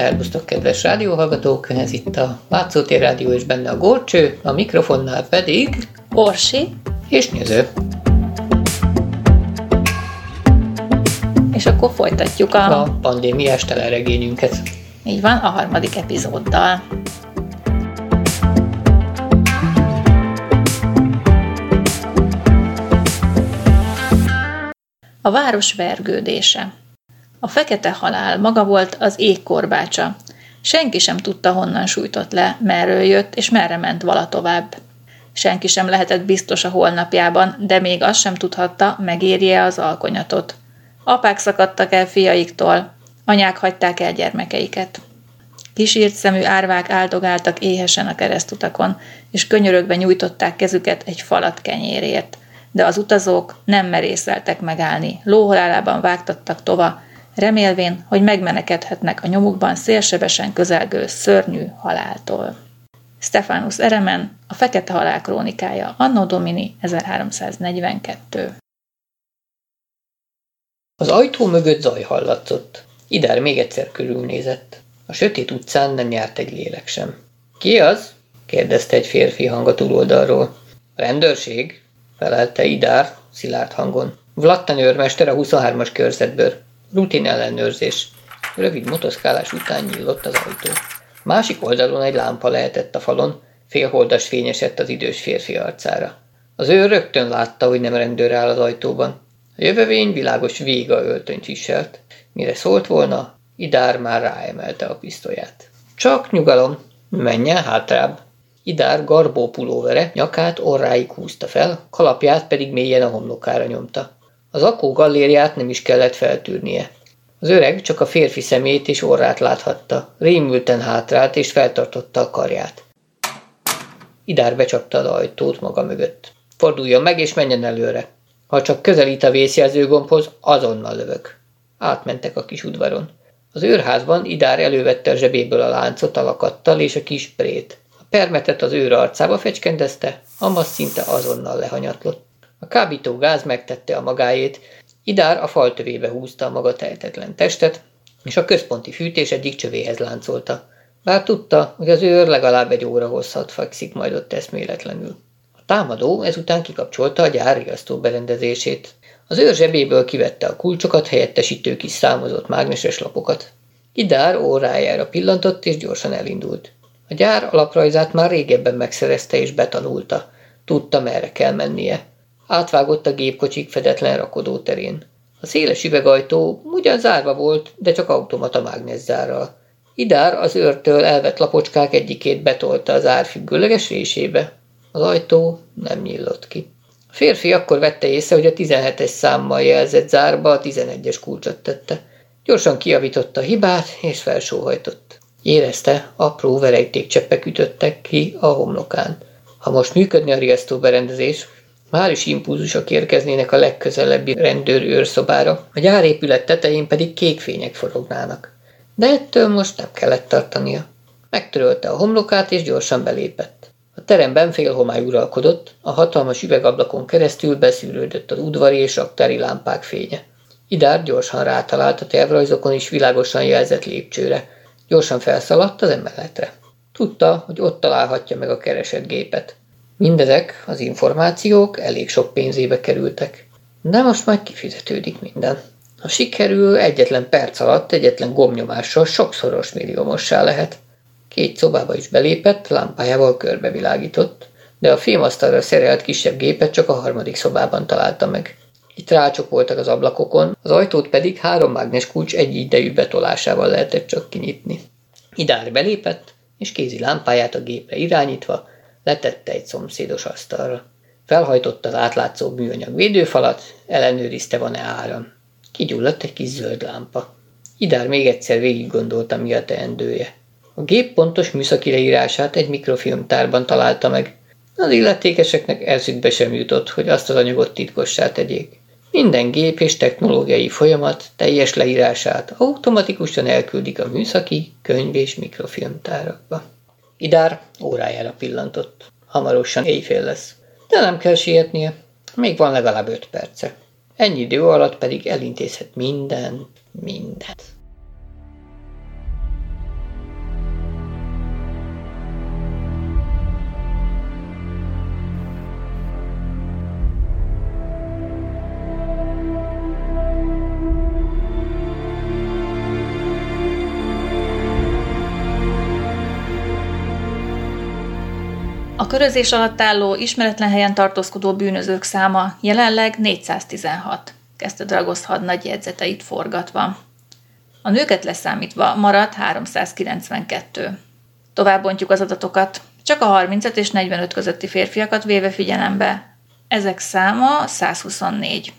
Szerbusztok, kedves rádióhallgatók! Ez itt a Látszótér Rádió és benne a Górcső, a mikrofonnál pedig Orsi és Nyöző. És akkor folytatjuk a... A pandémiás teleregényünket. Így van, a harmadik epizóddal. A város vergődése. A fekete halál maga volt az ég korbácsa. Senki sem tudta, honnan sújtott le, merről jött és merre ment vala tovább. Senki sem lehetett biztos a holnapjában, de még azt sem tudhatta, megérje az alkonyatot. Apák szakadtak el fiaiktól, anyák hagyták el gyermekeiket. Kisírt szemű árvák áldogáltak éhesen a keresztutakon, és könyörögve nyújtották kezüket egy falat kenyérért. De az utazók nem merészeltek megállni, lóhalálában vágtattak tova, remélvén, hogy megmenekedhetnek a nyomukban szélsebesen közelgő szörnyű haláltól. Stefanus Eremen, a Fekete Halál krónikája, Anno Domini 1342. Az ajtó mögött zaj hallatszott. Idár még egyszer körülnézett. A sötét utcán nem járt egy lélek sem. Ki az? kérdezte egy férfi hang a túloldalról. Rendőrség, felelte Idár szilárd hangon. Vlattan őrmester a 23-as körzetből. Rutin ellenőrzés. Rövid motoszkálás után nyílott az ajtó. Másik oldalon egy lámpa lehetett a falon, félholdas fényesett az idős férfi arcára. Az ő rögtön látta, hogy nem rendőr áll az ajtóban. A jövővény világos véga öltönyt viselt. Mire szólt volna, Idár már ráemelte a pisztolyát. Csak nyugalom, menjen hátrább. Idár garbó pulóvere nyakát orráig húzta fel, kalapját pedig mélyen a homlokára nyomta. Az akó gallériát nem is kellett feltűrnie. Az öreg csak a férfi szemét és orrát láthatta, rémülten hátrált és feltartotta a karját. Idár becsapta az ajtót maga mögött. Forduljon meg és menjen előre. Ha csak közelít a vészjelzőgombhoz, azonnal lövök. Átmentek a kis udvaron. Az őrházban Idár elővette a zsebéből a láncot a lakattal és a kis prét. A permetet az őr arcába fecskendezte, Amaz szinte azonnal lehanyatlott. A kábító gáz megtette a magáét, Idár a faltövébe húzta a maga tehetetlen testet, és a központi fűtés egyik csövéhez láncolta. Bár tudta, hogy az őr legalább egy óra hosszat fekszik majd ott eszméletlenül. A támadó ezután kikapcsolta a gyár riasztó berendezését. Az őr zsebéből kivette a kulcsokat, helyettesítő kis számozott mágneses lapokat. Idár órájára pillantott, és gyorsan elindult. A gyár alaprajzát már régebben megszerezte és betanulta. Tudta, merre kell mennie. Átvágott a gépkocsik fedetlen rakodó terén. A széles üvegajtó ugyan zárva volt, de csak automata mágneszárral. Idár az őrtől elvett lapocskák egyikét betolta az ár függőleges résébe. Az ajtó nem nyílott ki. A férfi akkor vette észre, hogy a 17-es számmal jelzett zárba a 11-es kulcsot tette. Gyorsan kiavította a hibát, és felsóhajtott. Érezte, apró verejtékcseppek ütöttek ki a homlokán. Ha most működne a riasztó berendezés, már is impulzusok érkeznének a legközelebbi rendőr őrszobára, a gyárépület tetején pedig kék fények forognának. De ettől most nem kellett tartania. Megtörölte a homlokát és gyorsan belépett. A teremben félhomály uralkodott, a hatalmas üvegablakon keresztül beszűrődött az udvari és raktári lámpák fénye. Idár gyorsan rátalált a tervrajzokon is világosan jelzett lépcsőre. Gyorsan felszaladt az emeletre. Tudta, hogy ott találhatja meg a keresett gépet. Mindezek az információk elég sok pénzébe kerültek. De most majd kifizetődik minden. Ha sikerül, egyetlen perc alatt, egyetlen gomnyomással sokszoros milliómossá lehet. Két szobába is belépett, lámpájával körbevilágított, de a fémasztalra szerelt kisebb gépet csak a harmadik szobában találta meg. Itt rácsok voltak az ablakokon, az ajtót pedig három mágnes kulcs egy idejű betolásával lehetett csak kinyitni. Idár belépett, és kézi lámpáját a gépre irányítva letette egy szomszédos asztalra. Felhajtotta az átlátszó műanyag védőfalat, ellenőrizte van-e áram. Kigyulladt egy kis zöld lámpa. Idár még egyszer végig gondolta, mi a teendője. A gép pontos műszaki leírását egy mikrofilmtárban találta meg. Az illetékeseknek eszükbe sem jutott, hogy azt az anyagot titkossá tegyék. Minden gép és technológiai folyamat teljes leírását automatikusan elküldik a műszaki, könyv és mikrofilmtárakba. Idár órájára pillantott. Hamarosan éjfél lesz. De nem kell sietnie. Még van legalább öt perce. Ennyi idő alatt pedig elintézhet minden, mindent. A körözés alatt álló, ismeretlen helyen tartózkodó bűnözők száma jelenleg 416, kezdte Dragosz hadnagy jegyzeteit forgatva. A nőket leszámítva maradt 392. Tovább bontjuk az adatokat. Csak a 35 és 45 közötti férfiakat véve figyelembe. Ezek száma 124.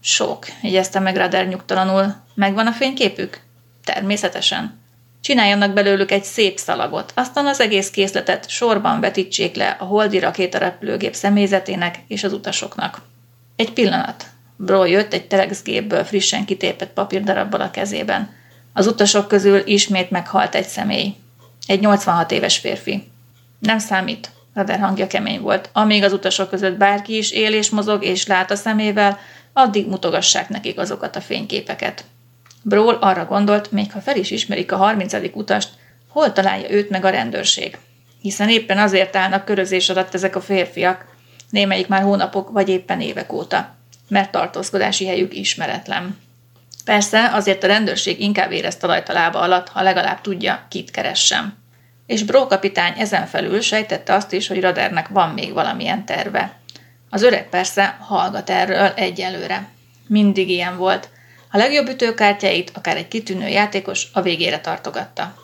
Sok, jegyezte meg Rader nyugtalanul. Megvan a fényképük? Természetesen. Csináljanak belőlük egy szép szalagot, aztán az egész készletet sorban vetítsék le a holdi rakétarepülőgép személyzetének és az utasoknak. Egy pillanat. Bro jött egy telexgépből frissen kitépett papírdarabbal a kezében. Az utasok közül ismét meghalt egy személy. Egy 86 éves férfi. Nem számít, Rader hangja kemény volt. Amíg az utasok között bárki is él és mozog és lát a szemével, addig mutogassák nekik azokat a fényképeket. Brawl arra gondolt, még ha fel is ismerik a 30. utast, hol találja őt meg a rendőrség. Hiszen éppen azért állnak körözés alatt ezek a férfiak, némelyik már hónapok vagy éppen évek óta, mert tartózkodási helyük ismeretlen. Persze azért a rendőrség inkább érez talajt a lába alatt, ha legalább tudja, kit keressem. És Bró kapitány ezen felül sejtette azt is, hogy Radernek van még valamilyen terve. Az öreg persze hallgat erről egyelőre. Mindig ilyen volt. A legjobb ütőkártyáit akár egy kitűnő játékos a végére tartogatta.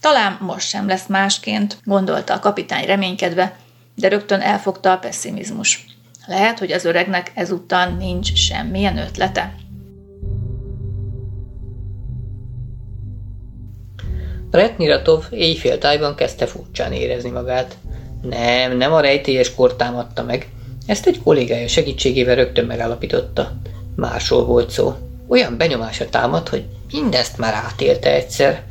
Talán most sem lesz másként, gondolta a kapitány reménykedve, de rögtön elfogta a pessimizmus. Lehet, hogy az öregnek ezúttal nincs semmilyen ötlete. Retniratov éjféltájban kezdte furcsán érezni magát. Nem, nem a rejtélyes kor támadta meg. Ezt egy kollégája segítségével rögtön megállapította. Másról volt szó. Olyan benyomása támad, hogy mindezt már átélte egyszer.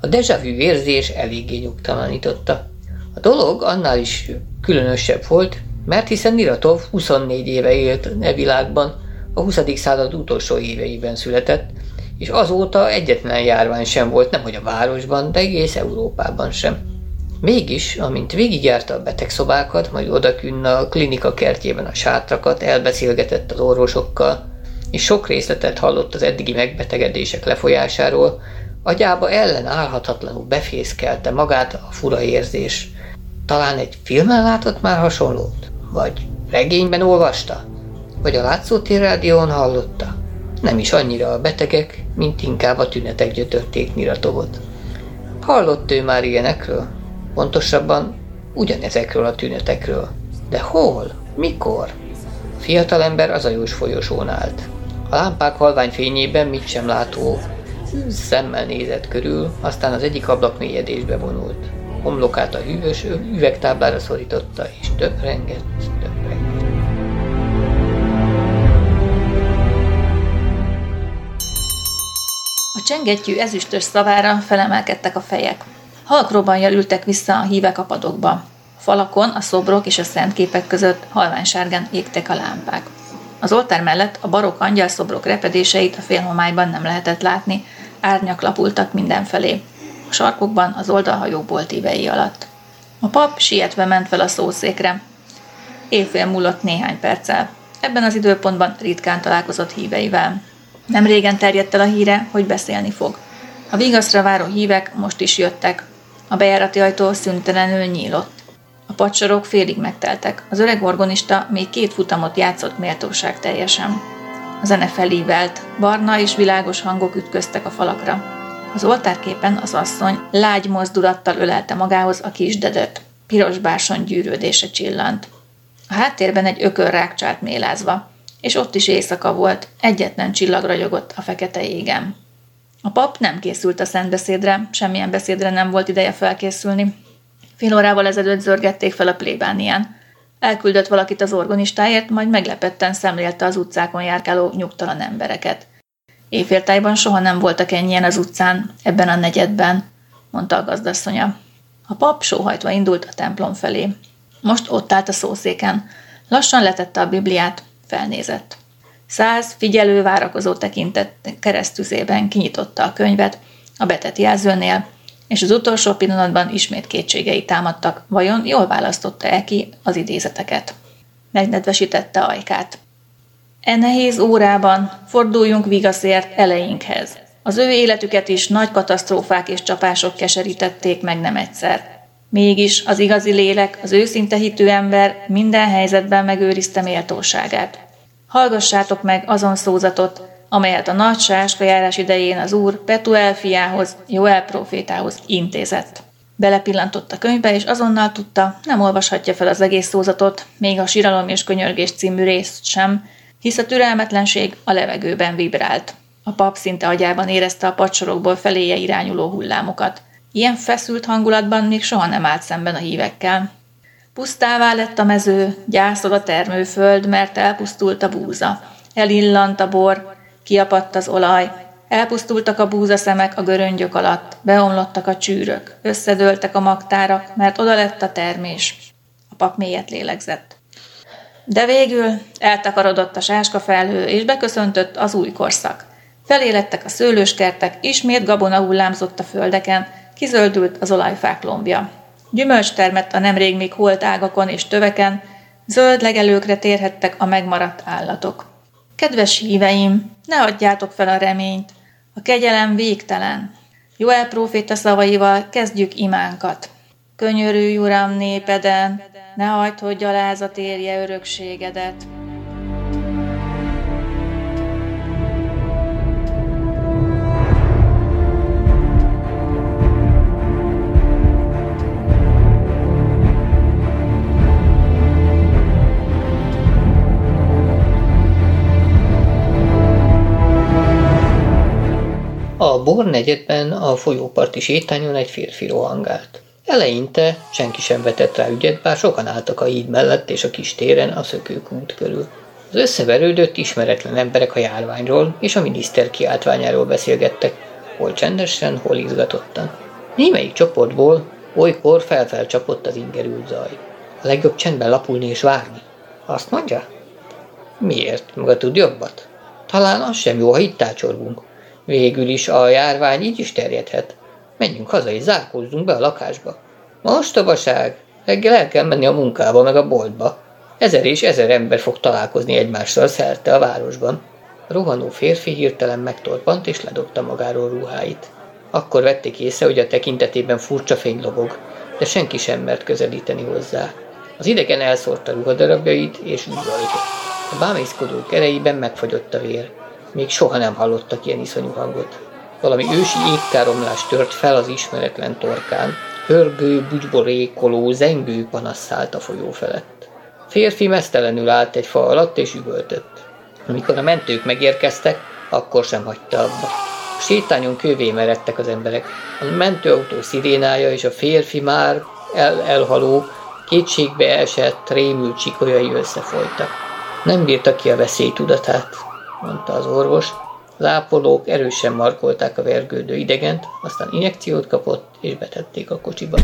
A déjà vu érzés eléggé nyugtalanította. A dolog annál is különösebb volt, mert hiszen Niratov 24 éve élt e világban, a 20. század utolsó éveiben született, és azóta egyetlen járvány sem volt, nemhogy a városban, de egész Európában sem. Mégis, amint végigjárta a betegszobákat, majd odakünne a klinika kertjében a sátrakat, elbeszélgetett az orvosokkal, és sok részletet hallott az eddigi megbetegedések lefolyásáról, agyába ellen állhatatlanul befészkelte magát a fura érzés. Talán egy filmen látott már hasonlót? Vagy regényben olvasta? Vagy a látszótér rádión hallotta? Nem is annyira a betegek, mint inkább a tünetek gyötörték Miratovot. Hallott ő már ilyenekről? Pontosabban ugyanezekről a tünetekről. De hol? Mikor? A fiatalember az ajós folyosón állt. A lámpák halvány fényében mit sem látó szemmel nézett körül, aztán az egyik ablak mélyedésbe vonult. Homlokát a hűvös üvegtáblára szorította, és töprengett, töprengett. A csengettyű ezüstös szavára felemelkedtek a fejek. Halkróban ültek vissza a hívek a padokba. Falakon a szobrok és a szentképek között halványsárgán égtek a lámpák. Az oltár mellett a barokk angyalszobrok repedéseit a félhomályban nem lehetett látni, árnyak lapultak mindenfelé. A sarkokban az oldalhajók boltívei alatt. A pap sietve ment fel a szószékre. Évfél múlott néhány perccel. Ebben az időpontban ritkán találkozott híveivel. Nem régen terjedt el a híre, hogy beszélni fog. A vigaszra váró hívek most is jöttek. A bejárati ajtó szüntelenül nyílott. A padsorok félig megteltek. Az öreg orgonista még két futamot játszott méltóság teljesen. A zene felívelt, barna és világos hangok ütköztek a falakra. Az oltárképen az asszony lágy mozdulattal ölelte magához a kisdedöt. Piros bárson gyűrődése csillant. A háttérben egy ökör rákcsált mélázva, és ott is éjszaka volt, egyetlen csillag ragyogott a fekete égen. A pap nem készült a szentbeszédre, semmilyen beszédre nem volt ideje felkészülni. Fél órával ezelőtt zörgették fel a plébánián. Elküldött valakit az organistáért, majd meglepetten szemlélte az utcákon járkáló nyugtalan embereket. Éjféltájban soha nem voltak ennyien az utcán, ebben a negyedben, mondta a gazdasszonya. A pap sóhajtva indult a templom felé. Most ott állt a szószéken. Lassan letette a Bibliát, felnézett. Száz figyelő várakozó tekintet keresztüzében kinyitotta a könyvet a betett jelzőnél, és az utolsó pillanatban ismét kétségei támadtak, vajon jól választotta-e ki az idézeteket. Megnedvesítette ajkát. E nehéz órában forduljunk vigaszért elejénkhez. Az ő életüket is nagy katasztrófák és csapások keserítették meg nem egyszer. Mégis az igazi lélek, az őszinte hitű ember minden helyzetben megőrizte méltóságát. Hallgassátok meg azon szózatot, amelyet a nagy sáskajárás idején az úr Petuel fiához, Joel profétához intézett. Belepillantott a könyvbe, és azonnal tudta, nem olvashatja fel az egész szózatot, még a Síralom és Könyörgés című részt sem, hisz a türelmetlenség a levegőben vibrált. A pap szinte agyában érezte a padsorokból feléje irányuló hullámokat. Ilyen feszült hangulatban még soha nem állt szemben a hívekkel. Pusztává lett a mező, gyászol a termőföld, mert elpusztult a búza. Elillant a bor, kiapadt az olaj, elpusztultak a búzaszemek a göröngyök alatt, beomlottak a csűrök, összedőltek a magtárak, mert oda lett a termés. A pap mélyet lélegzett. De végül eltakarodott a sáskafelhő, és beköszöntött az új korszak. Felélettek a szőlőskertek, ismét gabona hullámzott a földeken, kizöldült az olajfák lombja. Gyümölcs termett a nemrég még holt ágakon és töveken, zöld legelőkre térhettek a megmaradt állatok. Kedves híveim, ne adjátok fel a reményt, a kegyelem végtelen. Joel próféta szavaival kezdjük imánkat. Könyörülj, Uram, népeden, ne hagyd, hogy gyalázat érje örökségedet. Bor negyedben a folyóparti sétányon egy férfi rohangált. Eleinte senki sem vetett rá ügyet, bár sokan álltak a híd mellett és a kis téren a szökőkút körül. Az összeverődött ismeretlen emberek a járványról és a miniszter kiáltványáról beszélgettek, hol csendesen, hol izgatottan. Némelyik csoportból olykor felfelcsapott az ingerült zaj. A legjobb csendben lapulni és várni. Azt mondja? Miért? Maga tud jobbat? Talán az sem jó, ha itt tácsorgunk. Végül is a járvány így is terjedhet. Menjünk haza és zárkózzunk be a lakásba. Most vaság, reggel el kell menni a munkába meg a boltba. Ezer és ezer ember fog találkozni egymással szerte a városban. A rohanó férfi hirtelen megtorpant és ledobta magáról ruháit. Akkor vették észre, hogy a tekintetében furcsa fény lobog, de senki sem mert közelíteni hozzá. Az idegen elszórta ruhadarabjait és üvöltött. A bámészkodó kereiben megfagyott a vér. Még soha nem hallottak ilyen iszonyú hangot. Valami ősi égkáromlás tört fel az ismeretlen torkán. Hörgő, bugyborékoló, zengő panasz szállt a folyó felett. Férfi mesztelenül állt egy fa alatt és üvöltött. Amikor a mentők megérkeztek, akkor sem hagyta abba. A sétányon kövé meredtek az emberek. A mentőautó szirénája és a férfi már el elhaló, kétségbe esett, rémült csikolyai összefolytak. Nem bírta ki a veszély tudatát mondta az orvos. Az ápolók erősen markolták a vergődő idegent, aztán injekciót kapott, és betették a kocsiba.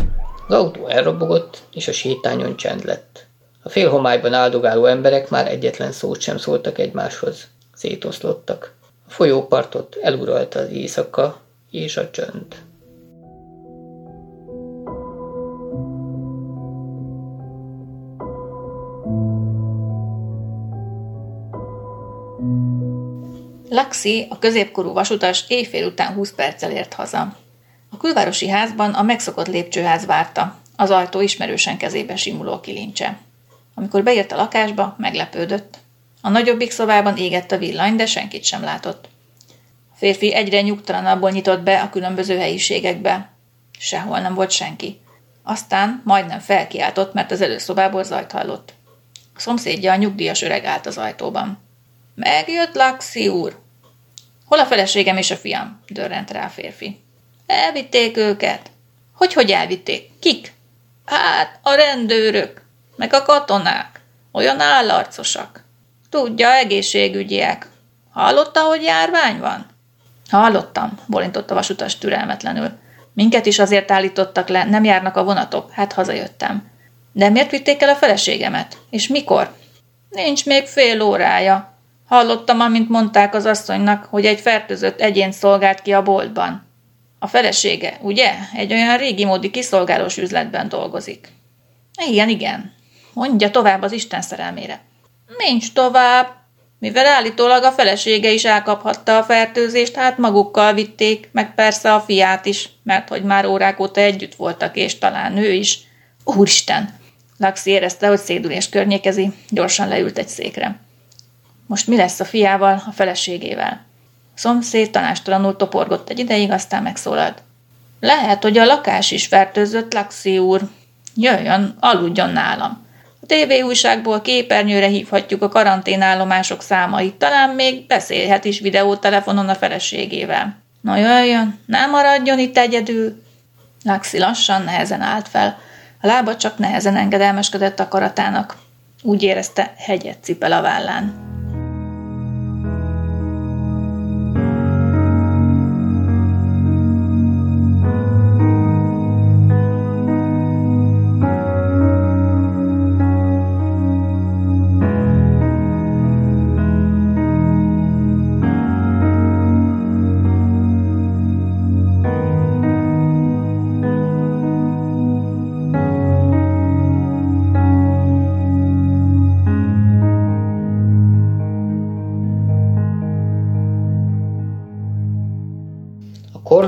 Az autó elrobogott, és a sétányon csend lett. A félhomályban áldogáló emberek már egyetlen szót sem szóltak egymáshoz. Szétoszlottak. A folyópartot eluralta az éjszaka és a csönd. Laxi, a középkorú vasutas éjfél után 20 perccel ért haza. A külvárosi házban a megszokott lépcsőház várta, az ajtó ismerősen kezébe simuló kilincse. Amikor beért a lakásba, meglepődött. A nagyobbik szobában égett a villany, de senkit sem látott. A férfi egyre nyugtalanabból nyitott be a különböző helyiségekbe. Sehol nem volt senki. Aztán majdnem felkiáltott, mert az előszobából zajt hallott. A szomszédja a nyugdíjas öreg állt az ajtóban. Megjött Laxi úr, Hol a feleségem és a fiam? dörrent rá a férfi. Elvitték őket. Hogy, hogy elvitték? Kik? Hát, a rendőrök, meg a katonák. Olyan állarcosak. Tudja, egészségügyiek. Hallotta, hogy járvány van? Hallottam, bolintott a vasutas türelmetlenül. Minket is azért állítottak le, nem járnak a vonatok, hát hazajöttem. De miért vitték el a feleségemet? És mikor? Nincs még fél órája, Hallottam, amint mondták az asszonynak, hogy egy fertőzött egyén szolgált ki a boltban. A felesége, ugye? Egy olyan régi módi kiszolgálós üzletben dolgozik. Igen, igen. Mondja tovább az Isten szerelmére. Nincs tovább. mivel állítólag a felesége is elkaphatta a fertőzést, hát magukkal vitték, meg persze a fiát is, mert hogy már órák óta együtt voltak, és talán ő is. Úristen! Laxi érezte, hogy szédülés környékezi, gyorsan leült egy székre. Most mi lesz a fiával, a feleségével? A szomszéd tanástalanul toporgott egy ideig, aztán megszólalt. Lehet, hogy a lakás is fertőzött, Laxi úr. Jöjjön, aludjon nálam. A TV újságból képernyőre hívhatjuk a karanténállomások számait, talán még beszélhet is videótelefonon a feleségével. Na jöjjön, ne maradjon itt egyedül. Laxi lassan, nehezen állt fel. A lába csak nehezen engedelmeskedett a karatának. Úgy érezte, hegyet cipel a vállán.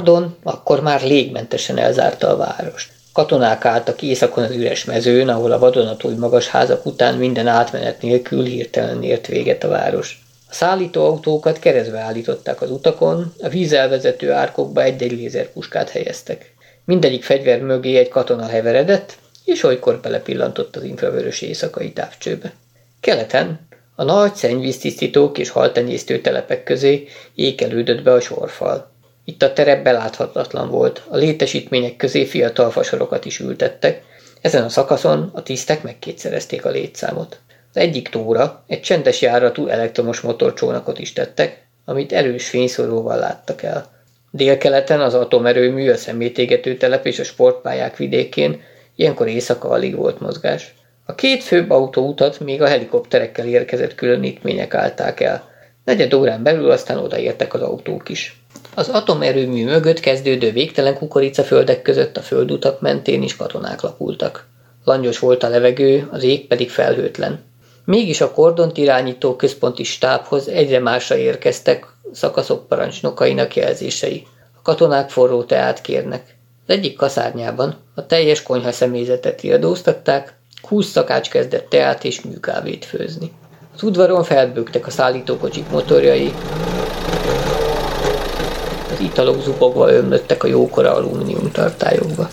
Kordon akkor már légmentesen elzárta a várost. Katonák álltak északon az üres mezőn, ahol a vadonatúj magas házak után minden átmenet nélkül hirtelen ért véget a város. A szállítóautókat keresztbe állították az utakon, a vízelvezető árkokba egy-egy lézerpuskát helyeztek. Mindegyik fegyver mögé egy katona heveredett, és olykor belepillantott az infravörös éjszakai távcsőbe. Keleten, a nagy szennyvíztisztítók és haltenyésztő telepek közé ékelődött be a sorfal. Itt a terep beláthatatlan volt, a létesítmények közé fiatal fasorokat is ültettek, ezen a szakaszon a tisztek megkétszerezték a létszámot. Az egyik tóra egy csendes járatú elektromos motorcsónakot is tettek, amit erős fényszoróval láttak el. Délkeleten az atomerőmű, a szemétégető telep és a sportpályák vidékén ilyenkor éjszaka alig volt mozgás. A két főbb autóutat még a helikopterekkel érkezett különítmények állták el. Negyed órán belül aztán odaértek az autók is. Az atomerőmű mögött kezdődő végtelen kukoricaföldek között a földutak mentén is katonák lapultak. Langyos volt a levegő, az ég pedig felhőtlen. Mégis a kordont irányító központi stábhoz egyre másra érkeztek szakaszok parancsnokainak jelzései. A katonák forró teát kérnek. Az egyik kaszárnyában a teljes konyha személyzetet riadóztatták, húsz szakács kezdett teát és műkávét főzni. Az udvaron felbőgtek a szállítókocsik motorjai, az italok zubogva ömlöttek a jókora alumínium tartályokba.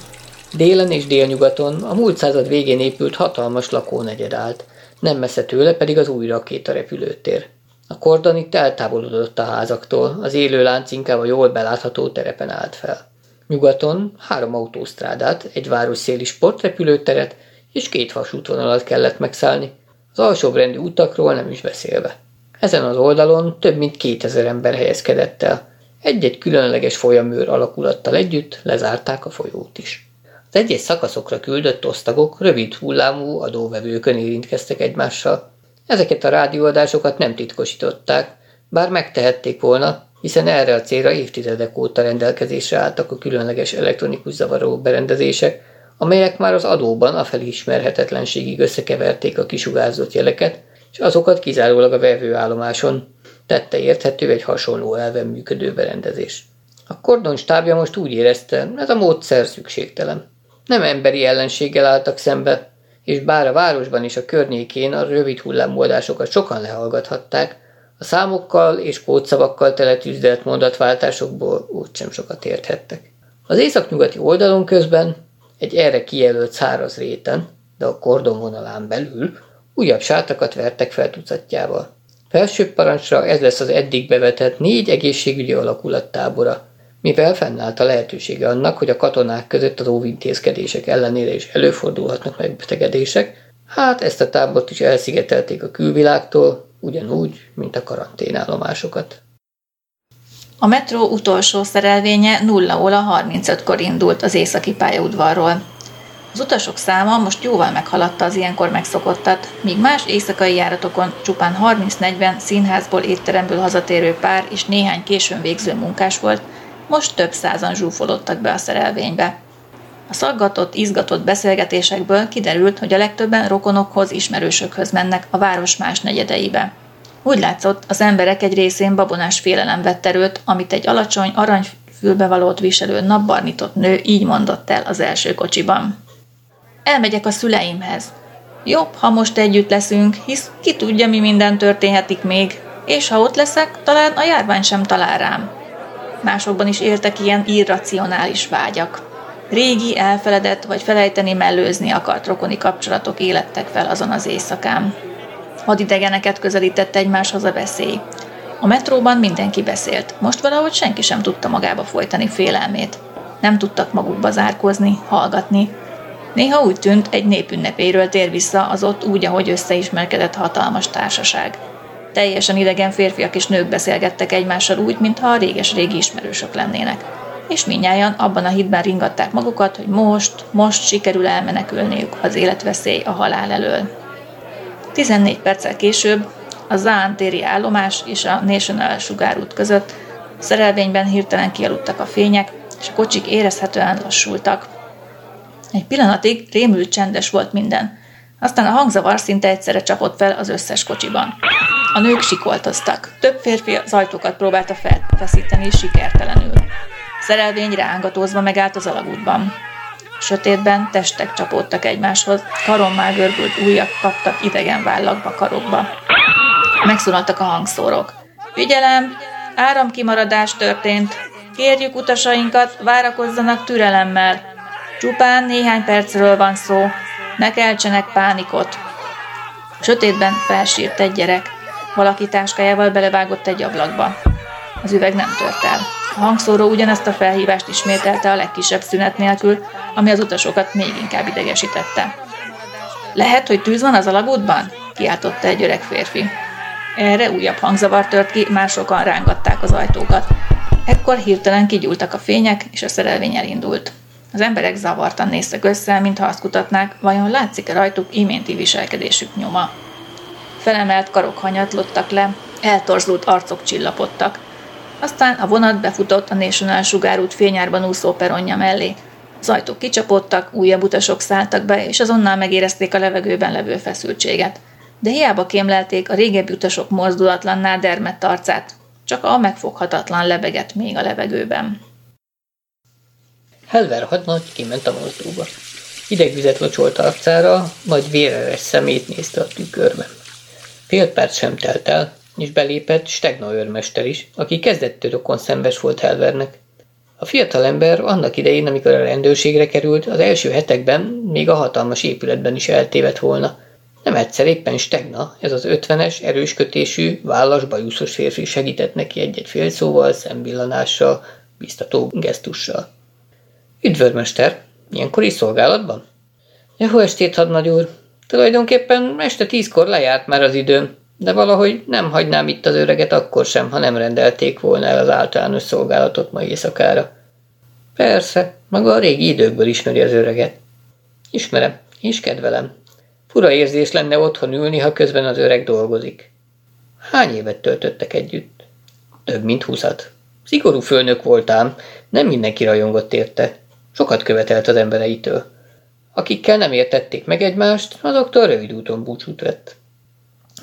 Délen és délnyugaton a múlt század végén épült hatalmas lakónegyed állt, nem messze tőle pedig az új rakéta repülőtér. A kordon itt eltávolodott a házaktól, az élő lánc inkább a jól belátható terepen állt fel. Nyugaton három autósztrádát, egy városszéli sportrepülőteret és két vasútvonalat kellett megszállni, az alsóbrendi utakról nem is beszélve. Ezen az oldalon több mint 2000 ember helyezkedett el, egy-egy különleges folyamőr alakulattal együtt lezárták a folyót is. Az egyes szakaszokra küldött osztagok rövid hullámú adóvevőkön érintkeztek egymással. Ezeket a rádióadásokat nem titkosították, bár megtehették volna, hiszen erre a célra évtizedek óta rendelkezésre álltak a különleges elektronikus zavaró berendezések, amelyek már az adóban a felismerhetetlenségig összekeverték a kisugárzott jeleket, és azokat kizárólag a vevőállomáson tette érthető egy hasonló elven működő berendezés. A kordon stábja most úgy érezte, ez a módszer szükségtelen. Nem emberi ellenséggel álltak szembe, és bár a városban és a környékén a rövid hullámoldásokat sokan lehallgathatták, a számokkal és kódszavakkal teletűzdelt mondatváltásokból úgysem sokat érthettek. Az északnyugati oldalon közben, egy erre kijelölt száraz réten, de a kordon vonalán belül újabb sátakat vertek fel tucatjával. Felsőbb parancsra ez lesz az eddig bevetett négy egészségügyi alakulat tábora, mivel fennállt a lehetősége annak, hogy a katonák között az óvintézkedések ellenére is előfordulhatnak megbetegedések, hát ezt a tábort is elszigetelték a külvilágtól, ugyanúgy, mint a karanténállomásokat. A metró utolsó szerelvénye 0 óra 35-kor indult az északi pályaudvarról. Az utasok száma most jóval meghaladta az ilyenkor megszokottat, míg más éjszakai járatokon csupán 30-40 színházból, étteremből hazatérő pár és néhány későn végző munkás volt, most több százan zsúfolódtak be a szerelvénybe. A szaggatott, izgatott beszélgetésekből kiderült, hogy a legtöbben rokonokhoz, ismerősökhöz mennek a város más negyedeibe. Úgy látszott, az emberek egy részén babonás félelem vett erőt, amit egy alacsony, aranyfülbevalót viselő napbarnitott nő így mondott el az első kocsiban. Elmegyek a szüleimhez. Jobb, ha most együtt leszünk, hisz ki tudja, mi minden történhetik még, és ha ott leszek, talán a járvány sem talál rám. Másokban is éltek ilyen irracionális vágyak. Régi, elfeledett vagy felejteni mellőzni akart rokoni kapcsolatok élettek fel azon az éjszakán. Hadidegeneket közelített egymáshoz a veszély. A metróban mindenki beszélt, most valahogy senki sem tudta magába folytani félelmét. Nem tudtak magukba zárkozni, hallgatni. Néha úgy tűnt, egy népünnepéről tér vissza az ott úgy, ahogy összeismerkedett hatalmas társaság. Teljesen idegen férfiak és nők beszélgettek egymással úgy, mintha a réges-régi ismerősök lennének. És minnyáján abban a hitben ringatták magukat, hogy most, most sikerül elmenekülniük az életveszély a halál elől. 14 perccel később a Zán téri állomás és a National sugárút között szerelvényben hirtelen kialudtak a fények, és a kocsik érezhetően lassultak. Egy pillanatig rémült csendes volt minden, aztán a hangzavar szinte egyszerre csapott fel az összes kocsiban. A nők sikoltoztak. Több férfi az ajtókat próbálta felfeszíteni, sikertelenül. Szerelvény rángatózva megállt az alagútban. Sötétben testek csapódtak egymáshoz, karommá görbült ujjak kaptak idegen vállakba karokba. Megszólaltak a hangszórok. Figyelem! Áramkimaradás történt. Kérjük utasainkat, várakozzanak türelemmel. Csupán néhány percről van szó. Ne keltsenek pánikot. Sötétben felsírt egy gyerek. Valaki táskájával belevágott egy ablakba. Az üveg nem tört el. A hangszóró ugyanezt a felhívást ismételte a legkisebb szünet nélkül, ami az utasokat még inkább idegesítette. Lehet, hogy tűz van az alagútban? kiáltotta egy öreg férfi. Erre újabb hangzavar tört ki, másokan rángatták az ajtókat. Ekkor hirtelen kigyúltak a fények, és a szerelvény elindult. Az emberek zavartan néztek össze, mintha azt kutatnák, vajon látszik-e rajtuk iménti viselkedésük nyoma. Felemelt karok hanyatlottak le, eltorzult arcok csillapodtak. Aztán a vonat befutott a National sugárút fényárban úszó peronja mellé. Az ajtók kicsapódtak, újabb utasok szálltak be, és azonnal megérezték a levegőben levő feszültséget. De hiába kémlelték a régebbi utasok mozdulatlanná dermett arcát, csak a megfoghatatlan lebegett még a levegőben. Helver hadnagy kiment a mozdóba. Idegvizet locsolt arcára, majd véreres szemét nézte a tükörbe. Fél perc sem telt el, és belépett Stegna őrmester is, aki kezdettől rokon szembes volt Helvernek. A fiatal ember annak idején, amikor a rendőrségre került, az első hetekben még a hatalmas épületben is eltévedt volna. Nem egyszer éppen Stegna, ez az ötvenes, erős kötésű, vállas, bajuszos férfi segített neki egy-egy félszóval, szembillanással, biztató gesztussal. Üdvörmester, ilyenkor is szolgálatban? Jó estét, hadnagy úr! Tulajdonképpen este tízkor lejárt már az időm, de valahogy nem hagynám itt az öreget akkor sem, ha nem rendelték volna el az általános szolgálatot ma éjszakára. Persze, maga a régi időkből ismeri az öreget. Ismerem, és kedvelem. Fura érzés lenne otthon ülni, ha közben az öreg dolgozik. Hány évet töltöttek együtt? Több mint húszat. Szigorú főnök voltám, nem mindenki rajongott érte. Sokat követelt az embereitől. Akikkel nem értették meg egymást, azoktól rövid úton búcsút vett.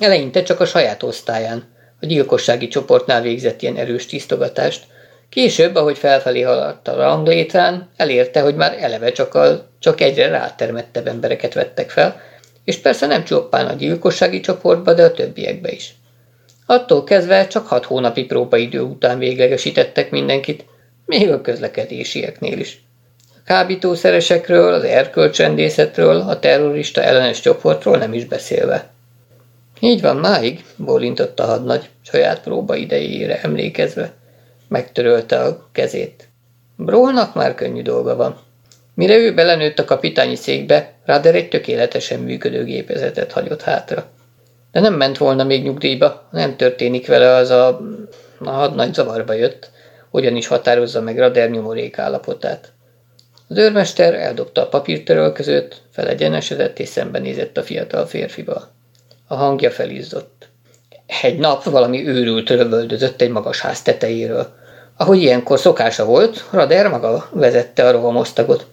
Eleinte csak a saját osztályán, a gyilkossági csoportnál végzett ilyen erős tisztogatást. Később, ahogy felfelé haladt a ranglétrán, elérte, hogy már eleve csak, a, csak egyre rátermettebb embereket vettek fel, és persze nem csupán a gyilkossági csoportba, de a többiekbe is. Attól kezdve csak hat hónapi próbaidő után véglegesítettek mindenkit, még a közlekedésieknél is kábítószeresekről, az erkölcsrendészetről, a terrorista ellenes csoportról nem is beszélve. Így van máig, bólintott a hadnagy, saját próba idejére emlékezve. Megtörölte a kezét. Brólnak már könnyű dolga van. Mire ő belenőtt a kapitányi székbe, Ráder egy tökéletesen működő gépezetet hagyott hátra. De nem ment volna még nyugdíjba, nem történik vele az a... A hadnagy zavarba jött, hogyan is határozza meg Rader nyomorék állapotát. Az őrmester eldobta a papírtörölközőt, felegyenesedett és szembenézett a fiatal férfival. A hangja felizzott. Egy nap valami őrült rövöldözött egy magas ház tetejéről. Ahogy ilyenkor szokása volt, Rader maga vezette a rohamosztagot.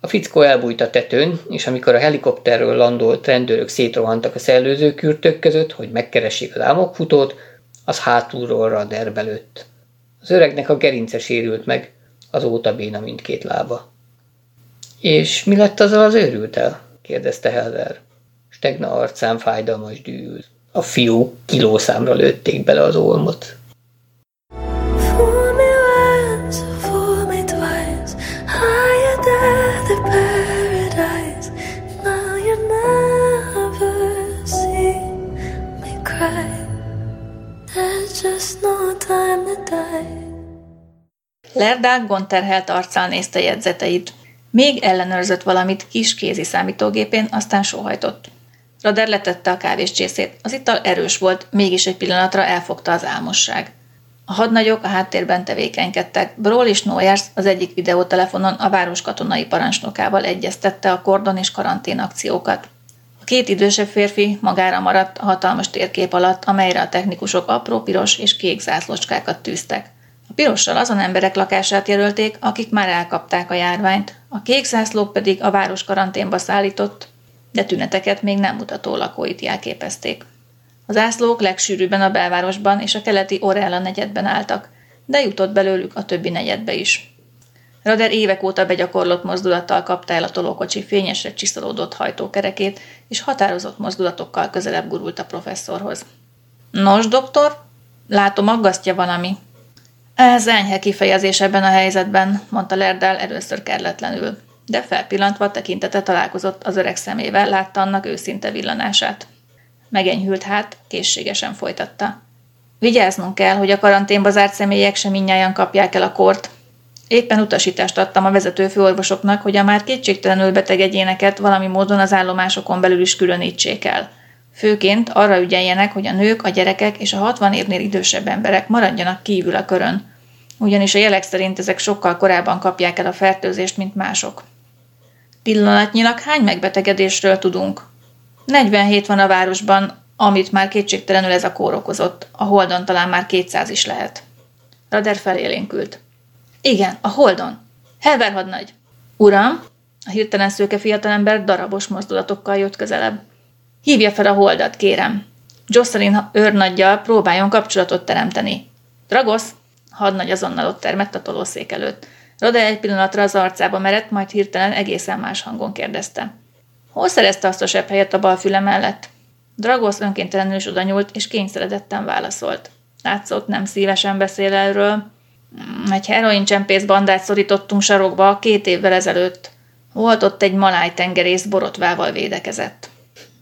A fickó elbújt a tetőn, és amikor a helikopterről landolt rendőrök szétrohantak a szellőzőkürtök között, hogy megkeressék az álmokfutót, az hátulról rader belőtt. Az öregnek a gerince sérült meg, azóta béna mindkét lába. És mi lett azzal az őrültel? kérdezte Helder. Stegna arcán fájdalmas dűl. A fiú kilószámra lőtték bele az olmot. Lerdák gonterhelt arccal nézte jegyzeteit. Még ellenőrzött valamit kis kézi számítógépén, aztán sóhajtott. Rader letette a kávéscsészét. Az ital erős volt, mégis egy pillanatra elfogta az álmosság. A hadnagyok a háttérben tevékenykedtek. Broll és Noyers az egyik videótelefonon a város katonai parancsnokával egyeztette a kordon és karantén akciókat. A két idősebb férfi magára maradt a hatalmas térkép alatt, amelyre a technikusok apró piros és kék zászlócskákat tűztek. A pirossal azon emberek lakását jelölték, akik már elkapták a járványt, a kék zászlók pedig a város karanténba szállított, de tüneteket még nem mutató lakóit jelképezték. Az ászlók legsűrűbben a belvárosban és a keleti Orella negyedben álltak, de jutott belőlük a többi negyedbe is. Rader évek óta begyakorlott mozdulattal kapta el a tolókocsi fényesre csiszolódott hajtókerekét, és határozott mozdulatokkal közelebb gurult a professzorhoz. Nos, doktor, látom, aggasztja valami. Ez enyhe kifejezés ebben a helyzetben, mondta Lerdel először kerletlenül, de felpillantva tekintete találkozott az öreg szemével, látta annak őszinte villanását. Megenyhült hát, készségesen folytatta. Vigyáznunk kell, hogy a karanténba zárt személyek sem minnyáján kapják el a kort. Éppen utasítást adtam a vezető főorvosoknak, hogy a már kétségtelenül beteg egyéneket valami módon az állomásokon belül is különítsék el. Főként arra ügyeljenek, hogy a nők, a gyerekek és a 60 évnél idősebb emberek maradjanak kívül a körön, ugyanis a jelek szerint ezek sokkal korábban kapják el a fertőzést, mint mások. Pillanatnyilag hány megbetegedésről tudunk? 47 van a városban, amit már kétségtelenül ez a kór okozott. A Holdon talán már 200 is lehet. Rader felélénkült. Igen, a Holdon. Helver hadnagy. Uram, a hirtelen szőke fiatalember darabos mozdulatokkal jött közelebb. Hívja fel a holdat, kérem. Jocelyn őrnaggyal próbáljon kapcsolatot teremteni. Dragosz, hadnagy azonnal ott termett a tolószék előtt. Rode egy pillanatra az arcába merett, majd hirtelen egészen más hangon kérdezte. Hol szerezte azt a sebb helyet a bal füle mellett? Dragos önkéntelenül is oda nyúlt, és kényszeredetten válaszolt. Látszott, nem szívesen beszél erről. Hmm, egy heroin csempész bandát szorítottunk sarokba két évvel ezelőtt. Volt ott egy maláj tengerész borotvával védekezett.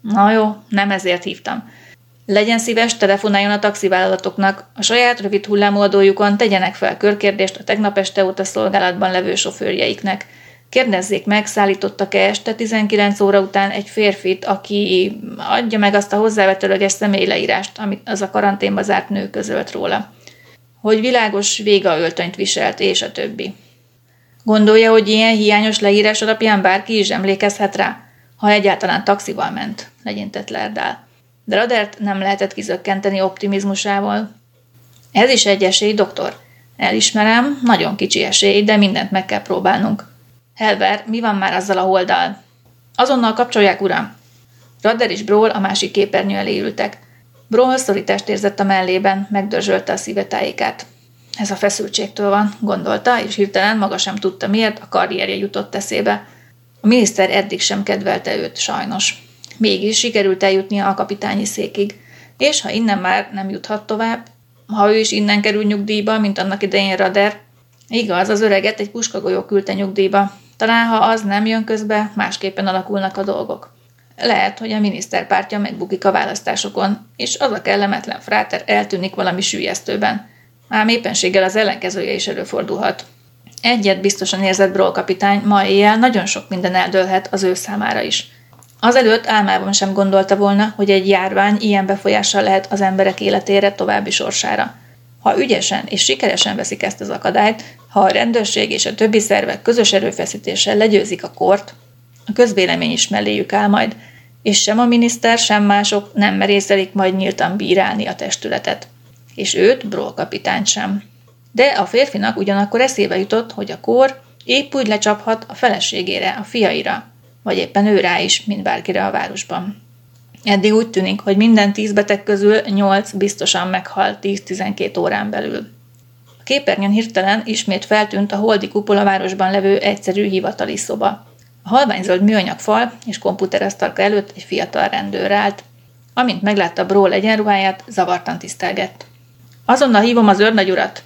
Na jó, nem ezért hívtam. Legyen szíves, telefonáljon a taxivállalatoknak, a saját rövid hullámoldójukon tegyenek fel körkérdést a tegnap este óta szolgálatban levő sofőrjeiknek. Kérdezzék meg, szállítottak-e este 19 óra után egy férfit, aki adja meg azt a hozzávetőleges személyleírást, amit az a karanténba zárt nő közölt róla. Hogy világos végaöltönyt viselt, és a többi. Gondolja, hogy ilyen hiányos leírás alapján bárki is emlékezhet rá, ha egyáltalán taxival ment, legyintett Lerdál de Radert nem lehetett kizökkenteni optimizmusával. Ez is egy esély, doktor. Elismerem, nagyon kicsi esély, de mindent meg kell próbálnunk. Helver, mi van már azzal a holdal? Azonnal kapcsolják, uram! Radder és Bról a másik képernyő elé ültek. Bról szorítást érzett a mellében, megdörzsölte a szívetájékát. Ez a feszültségtől van, gondolta, és hirtelen maga sem tudta miért, a karrierje jutott eszébe. A miniszter eddig sem kedvelte őt, sajnos. Mégis sikerült eljutnia a kapitányi székig, és ha innen már nem juthat tovább, ha ő is innen kerül nyugdíjba, mint annak idején Rader, igaz, az öreget egy puskagolyó küldte nyugdíjba. Talán, ha az nem jön közbe, másképpen alakulnak a dolgok. Lehet, hogy a miniszterpártja megbukik a választásokon, és az a kellemetlen fráter eltűnik valami sűjesztőben. Ám éppenséggel az ellenkezője is előfordulhat. Egyet biztosan érzett Broll kapitány, ma éjjel nagyon sok minden eldőlhet az ő számára is – Azelőtt álmában sem gondolta volna, hogy egy járvány ilyen befolyással lehet az emberek életére további sorsára. Ha ügyesen és sikeresen veszik ezt az akadályt, ha a rendőrség és a többi szervek közös erőfeszítéssel legyőzik a kort, a közvélemény is melléjük áll majd, és sem a miniszter, sem mások nem merészelik majd nyíltan bírálni a testületet. És őt, Broll kapitány sem. De a férfinak ugyanakkor eszébe jutott, hogy a kor Épp úgy lecsaphat a feleségére, a fiaira, vagy éppen ő rá is, mint bárkire a városban. Eddig úgy tűnik, hogy minden tíz beteg közül nyolc biztosan meghal 10-12 órán belül. A képernyőn hirtelen ismét feltűnt a Holdi kupola városban levő egyszerű hivatali szoba. A halványzöld műanyag fal és komputeresztalka előtt egy fiatal rendőr állt. Amint meglátta Bról egyenruháját, zavartan tisztelgett. Azonnal hívom az őrnagyurat,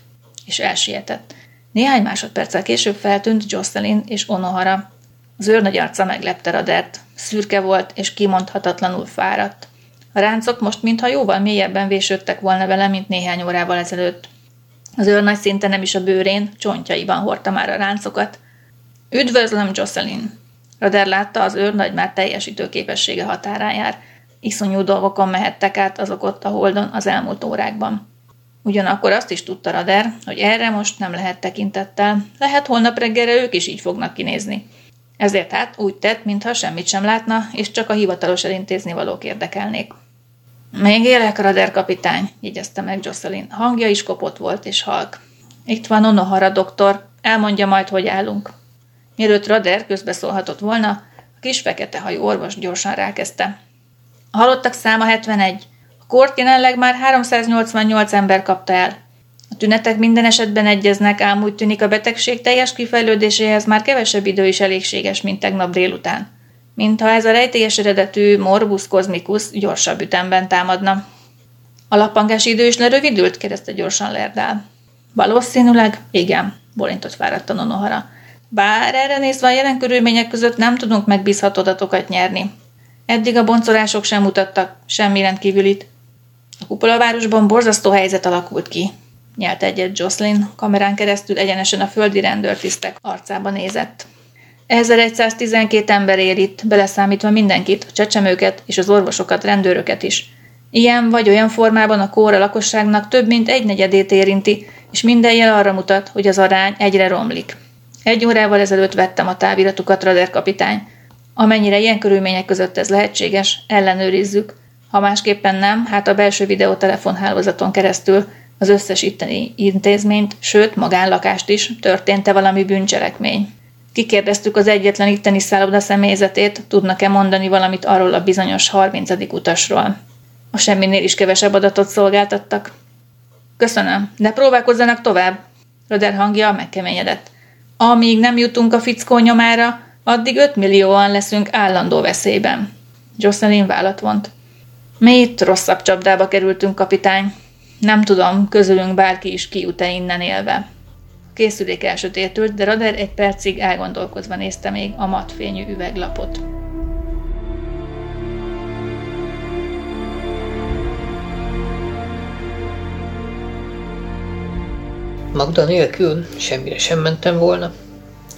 és elsietett. Néhány másodperccel később feltűnt Jocelyn és Onohara. Az őrnagy arca meglepte Radert. Szürke volt, és kimondhatatlanul fáradt. A ráncok most mintha jóval mélyebben vésődtek volna vele, mint néhány órával ezelőtt. Az őrnagy szinte nem is a bőrén, csontjaiban hordta már a ráncokat. Üdvözlöm, Jocelyn! Rader látta, az őrnagy már teljesítő képessége határán jár. Iszonyú dolgokon mehettek át azok ott a holdon az elmúlt órákban. Ugyanakkor azt is tudta Rader, hogy erre most nem lehet tekintettel. Lehet holnap reggelre ők is így fognak kinézni. Ezért hát úgy tett, mintha semmit sem látna, és csak a hivatalos elintézni valók érdekelnék. Még élek, Rader kapitány, jegyezte meg Jocelyn. Hangja is kopott volt és halk. Itt van Onohara doktor, elmondja majd, hogy állunk. Mielőtt Rader közbeszólhatott volna, a kis fekete hajú orvos gyorsan rákezdte. A halottak száma 71. Kort jelenleg már 388 ember kapta el. A tünetek minden esetben egyeznek, ám úgy tűnik a betegség teljes kifejlődéséhez már kevesebb idő is elégséges, mint tegnap délután. Mintha ez a rejtélyes eredetű morbus cosmicus gyorsabb ütemben támadna. A lappangás idő is lerövidült? kérdezte gyorsan Lerdál. Valószínűleg igen, bolintott fáradtan Nonohara. Bár erre nézve a jelen körülmények között nem tudunk megbízható adatokat nyerni. Eddig a boncolások sem mutattak semmi rendkívülit. A kupolavárosban borzasztó helyzet alakult ki, nyelt egyet Jocelyn, kamerán keresztül egyenesen a földi rendőrtisztek arcába nézett. 1112 ember él itt, beleszámítva mindenkit, a csecsemőket és az orvosokat, rendőröket is. Ilyen vagy olyan formában a kóra lakosságnak több mint egy negyedét érinti, és minden jel arra mutat, hogy az arány egyre romlik. Egy órával ezelőtt vettem a táviratukat, Rader kapitány. Amennyire ilyen körülmények között ez lehetséges, ellenőrizzük. Ha másképpen nem, hát a belső videótelefonhálózaton keresztül az összes itteni intézményt, sőt magánlakást is, történt-e valami bűncselekmény. Kikérdeztük az egyetlen itteni szálloda személyzetét, tudnak-e mondani valamit arról a bizonyos 30. utasról. A semminél is kevesebb adatot szolgáltattak. Köszönöm, de próbálkozzanak tovább. Röder hangja megkeményedett. Amíg nem jutunk a fickó nyomára, addig 5 millióan leszünk állandó veszélyben. Jocelyn vállat vont. Mi itt rosszabb csapdába kerültünk, kapitány. Nem tudom, közülünk bárki is kijut-e innen élve. A készülék elsötétült, de Rader egy percig elgondolkozva nézte még a matfényű üveglapot. Magda nélkül semmire sem mentem volna,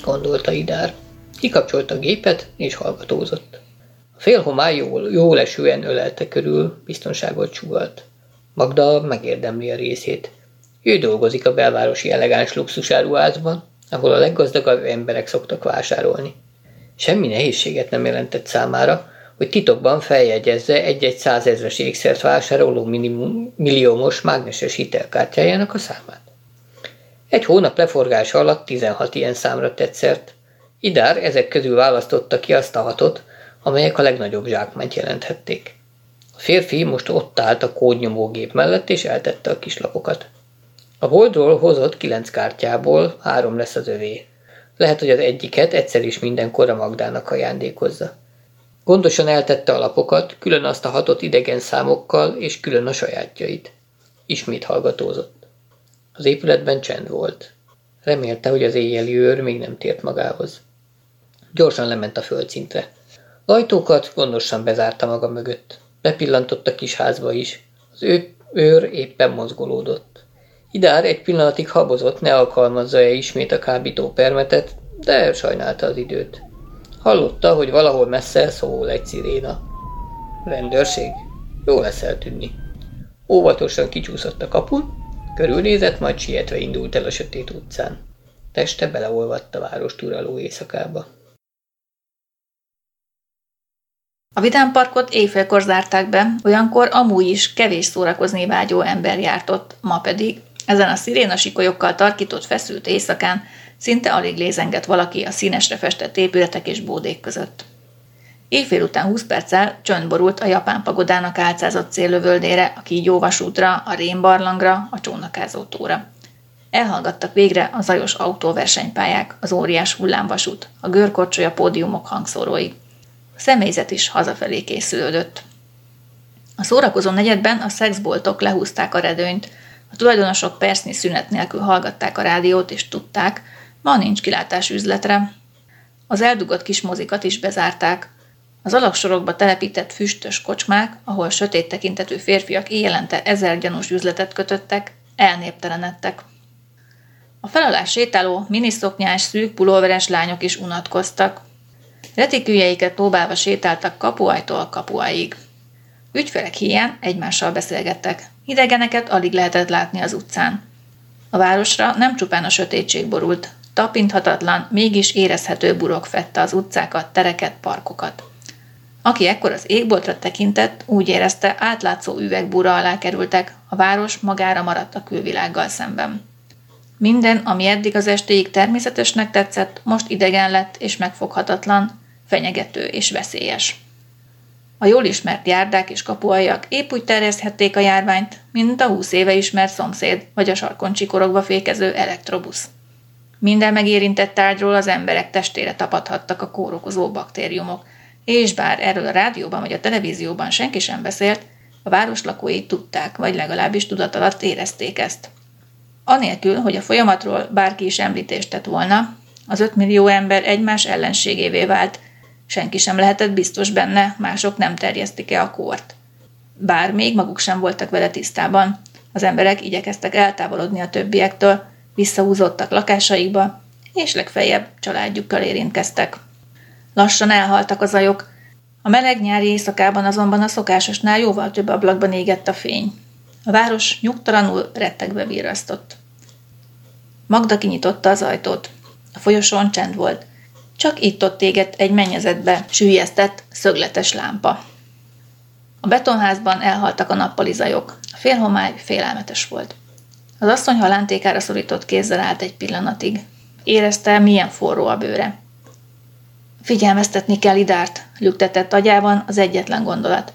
gondolta Idár. Kikapcsolta a gépet, és hallgatózott. Félhomály jól, jól esően ölelte körül, biztonságot csugalt. Magda megérdemli a részét. Ő dolgozik a belvárosi elegáns luxusáruházban, ahol a leggazdagabb emberek szoktak vásárolni. Semmi nehézséget nem jelentett számára, hogy titokban feljegyezze egy-egy százezres ékszert vásároló minimum, milliómos mágneses hitelkártyájának a számát. Egy hónap leforgása alatt 16 ilyen számra tetszert. Idár ezek közül választotta ki azt a hatot, amelyek a legnagyobb zsákmányt jelenthették. A férfi most ott állt a kódnyomógép mellett, és eltette a kislapokat. A boldról hozott kilenc kártyából három lesz az övé. Lehet, hogy az egyiket egyszer is mindenkorra Magdának ajándékozza. Gondosan eltette a lapokat, külön azt a hatot idegen számokkal, és külön a sajátjait. Ismét hallgatózott. Az épületben csend volt. Remélte, hogy az éjjeli őr még nem tért magához. Gyorsan lement a földszintre. Ajtókat gondosan bezárta maga mögött. Bepillantott a kis házba is. Az ő őr éppen mozgolódott. Idár egy pillanatig habozott, ne alkalmazza-e ismét a kábító permetet, de sajnálta az időt. Hallotta, hogy valahol messze szól egy sziréna. Rendőrség? Jó lesz eltűnni. Óvatosan kicsúszott a kapun, körülnézett, majd sietve indult el a sötét utcán. Teste beleolvadt a város uraló éjszakába. A vidámparkot éjfélkor zárták be, olyankor amúgy is kevés szórakozni vágyó ember járt ott, ma pedig Ezen a sziréna sikolyokkal tarkított feszült éjszakán szinte alig lézengett valaki a színesre festett épületek és bódék között. Éjfél után 20 perccel csönd a japán pagodának álcázott céllövöldére, a kígyóvasútra, a rémbarlangra, a csónakázó tóra. Elhallgattak végre a zajos autóversenypályák, az óriás hullámvasút, a görkorcsolya pódiumok hangszórói. A személyzet is hazafelé készülődött. A szórakozó negyedben a szexboltok lehúzták a redőnyt, a tulajdonosok persznyi szünet nélkül hallgatták a rádiót, és tudták, ma nincs kilátás üzletre. Az eldugott kis mozikat is bezárták. Az alaksorokba telepített füstös kocsmák, ahol sötét tekintetű férfiak éjjelente ezer gyanús üzletet kötöttek, elnéptelenedtek. A felalás sétáló, miniszoknyás, szűk pulóveres lányok is unatkoztak. Retiküljeiket próbálva sétáltak kapuajtól kapuáig. Ügyfelek hiány egymással beszélgettek. Idegeneket alig lehetett látni az utcán. A városra nem csupán a sötétség borult, tapinthatatlan, mégis érezhető burok fette az utcákat, tereket, parkokat. Aki ekkor az égboltra tekintett, úgy érezte, átlátszó üvegbúra alá kerültek, a város magára maradt a külvilággal szemben. Minden, ami eddig az estéig természetesnek tetszett, most idegen lett és megfoghatatlan, fenyegető és veszélyes. A jól ismert járdák és kapuajak épp úgy terjeszthették a járványt, mint a húsz éve ismert szomszéd vagy a sarkon csikorogva fékező elektrobusz. Minden megérintett tárgyról az emberek testére tapadhattak a kórokozó baktériumok, és bár erről a rádióban vagy a televízióban senki sem beszélt, a város lakói tudták, vagy legalábbis tudat alatt érezték ezt. Anélkül, hogy a folyamatról bárki is említést tett volna, az 5 millió ember egymás ellenségévé vált, senki sem lehetett biztos benne, mások nem terjesztik-e a kort. Bár még maguk sem voltak vele tisztában, az emberek igyekeztek eltávolodni a többiektől, visszahúzottak lakásaikba, és legfeljebb családjukkal érintkeztek. Lassan elhaltak az ajok, a meleg nyári éjszakában azonban a szokásosnál jóval több ablakban égett a fény. A város nyugtalanul rettegve virrasztott. Magda kinyitotta az ajtót. A folyosón csend volt. Csak itt-ott égett egy mennyezetbe sűjesztett, szögletes lámpa. A betonházban elhaltak a nappali zajok. A félhomály félelmetes volt. Az asszony halántékára szorított kézzel állt egy pillanatig. Érezte, milyen forró a bőre. Figyelmeztetni kell Idárt, lüktetett agyában az egyetlen gondolat.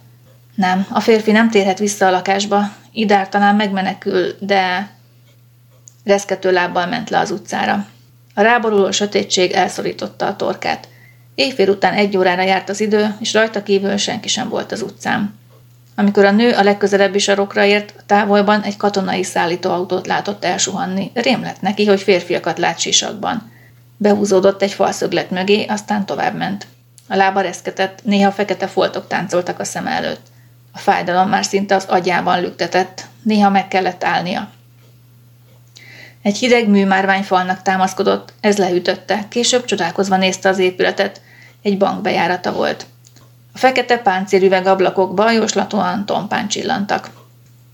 Nem, a férfi nem térhet vissza a lakásba, Idár talán megmenekül, de... Reszkető lábbal ment le az utcára. A ráboruló sötétség elszorította a torkát. Éjfél után egy órára járt az idő, és rajta kívül senki sem volt az utcán. Amikor a nő a legközelebbi sarokra ért, a távolban egy katonai szállítóautót látott elsuhanni. Rém lett neki, hogy férfiakat lát sisakban. Behúzódott egy falszöglet mögé, aztán továbbment. A lába reszketett, néha fekete foltok táncoltak a szem előtt. A fájdalom már szinte az agyában lüktetett, néha meg kellett állnia. Egy hideg műmárványfalnak támaszkodott, ez leütötte, később csodálkozva nézte az épületet. Egy bank bejárata volt. A fekete páncélüveg ablakok jóslatóan tompán csillantak.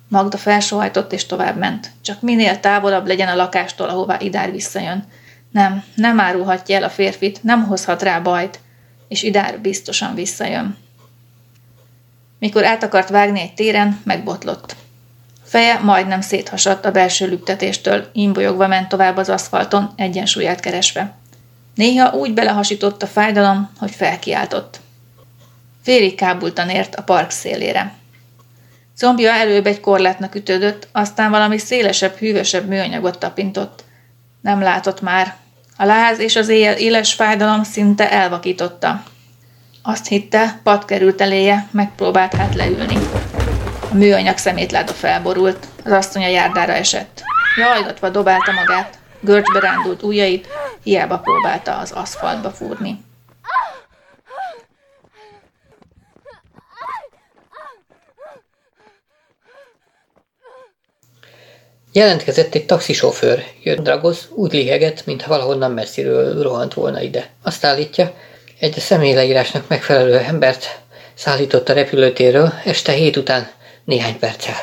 Magda felsohajtott és tovább ment. Csak minél távolabb legyen a lakástól, ahová Idár visszajön. Nem, nem árulhatja el a férfit, nem hozhat rá bajt, és Idár biztosan visszajön. Mikor át akart vágni egy téren, megbotlott. Feje majdnem széthasadt a belső lüktetéstől, imbolyogva ment tovább az aszfalton, egyensúlyát keresve. Néha úgy belehasított a fájdalom, hogy felkiáltott. Félig kábultan ért a park szélére. Combja előbb egy korlátnak ütődött, aztán valami szélesebb, hűvösebb műanyagot tapintott. Nem látott már. A láz és az éjjel éles fájdalom szinte elvakította. Azt hitte, pad került eléje, megpróbált hát leülni. A műanyag szemétláda felborult, az asszony a járdára esett. Jajgatva dobálta magát, görcsbe rándult ujjait, hiába próbálta az aszfaltba fúrni. Jelentkezett egy taxisofőr. Jött Dragosz, úgy lihegett, mintha valahonnan messziről rohant volna ide. Azt állítja, egy a személyleírásnak megfelelő embert szállított a repülőtérről este hét után néhány perccel.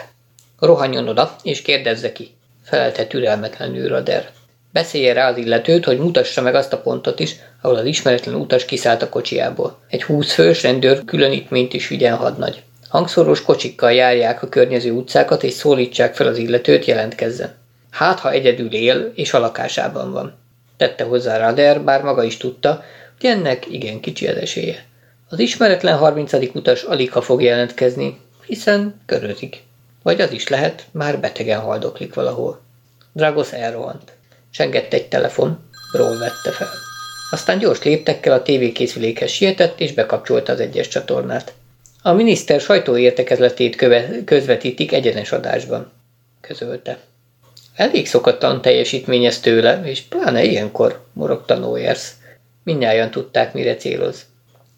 Rohanjon oda, és kérdezze ki, felelte türelmetlenül Rader. Beszélje rá az illetőt, hogy mutassa meg azt a pontot is, ahol az ismeretlen utas kiszállt a kocsiából. Egy húszfős rendőr különítményt is vigyen hadnagy. Hangszoros kocsikkal járják a környező utcákat, és szólítsák fel az illetőt, jelentkezzen. Hát, ha egyedül él, és a lakásában van. Tette hozzá Rader, bár maga is tudta, hogy ennek igen kicsi az esélye. Az ismeretlen 30. utas alig ha fog jelentkezni, hiszen körözik. Vagy az is lehet, már betegen haldoklik valahol. Dragos elrohant. Sengett egy telefon, Brawl vette fel. Aztán gyors léptekkel a tévékészülékhez sietett, és bekapcsolta az egyes csatornát. A miniszter sajtóértekezletét köve- közvetítik egyenes adásban, közölte. Elég szokatlan teljesítmény ez tőle, és pláne ilyenkor, morogta Noyers. Mindnyájan tudták, mire céloz.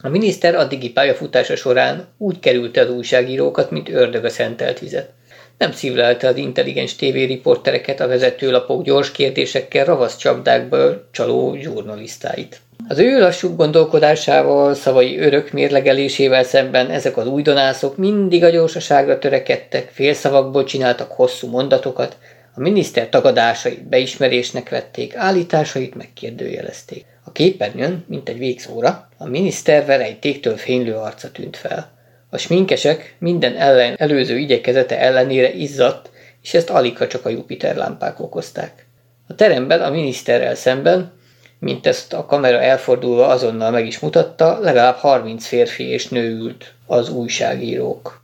A miniszter addigi pályafutása során úgy kerülte az újságírókat, mint ördög a szentelt vizet. Nem szívlelte az intelligens tévériportereket, a vezetőlapok gyors kérdésekkel ravasz csapdákból csaló zsurnalisztáit. Az ő lassú gondolkodásával, szavai örök mérlegelésével szemben ezek az újdonászok mindig a gyorsaságra törekedtek, félszavakból csináltak hosszú mondatokat, a miniszter tagadásait beismerésnek vették, állításait megkérdőjelezték. A képernyőn, mint egy végszóra, a miniszter verejtéktől fénylő arca tűnt fel. A sminkesek minden ellen, előző igyekezete ellenére izzadt, és ezt alig csak a Jupiter lámpák okozták. A teremben a miniszterrel szemben, mint ezt a kamera elfordulva azonnal meg is mutatta, legalább 30 férfi és nő ült az újságírók.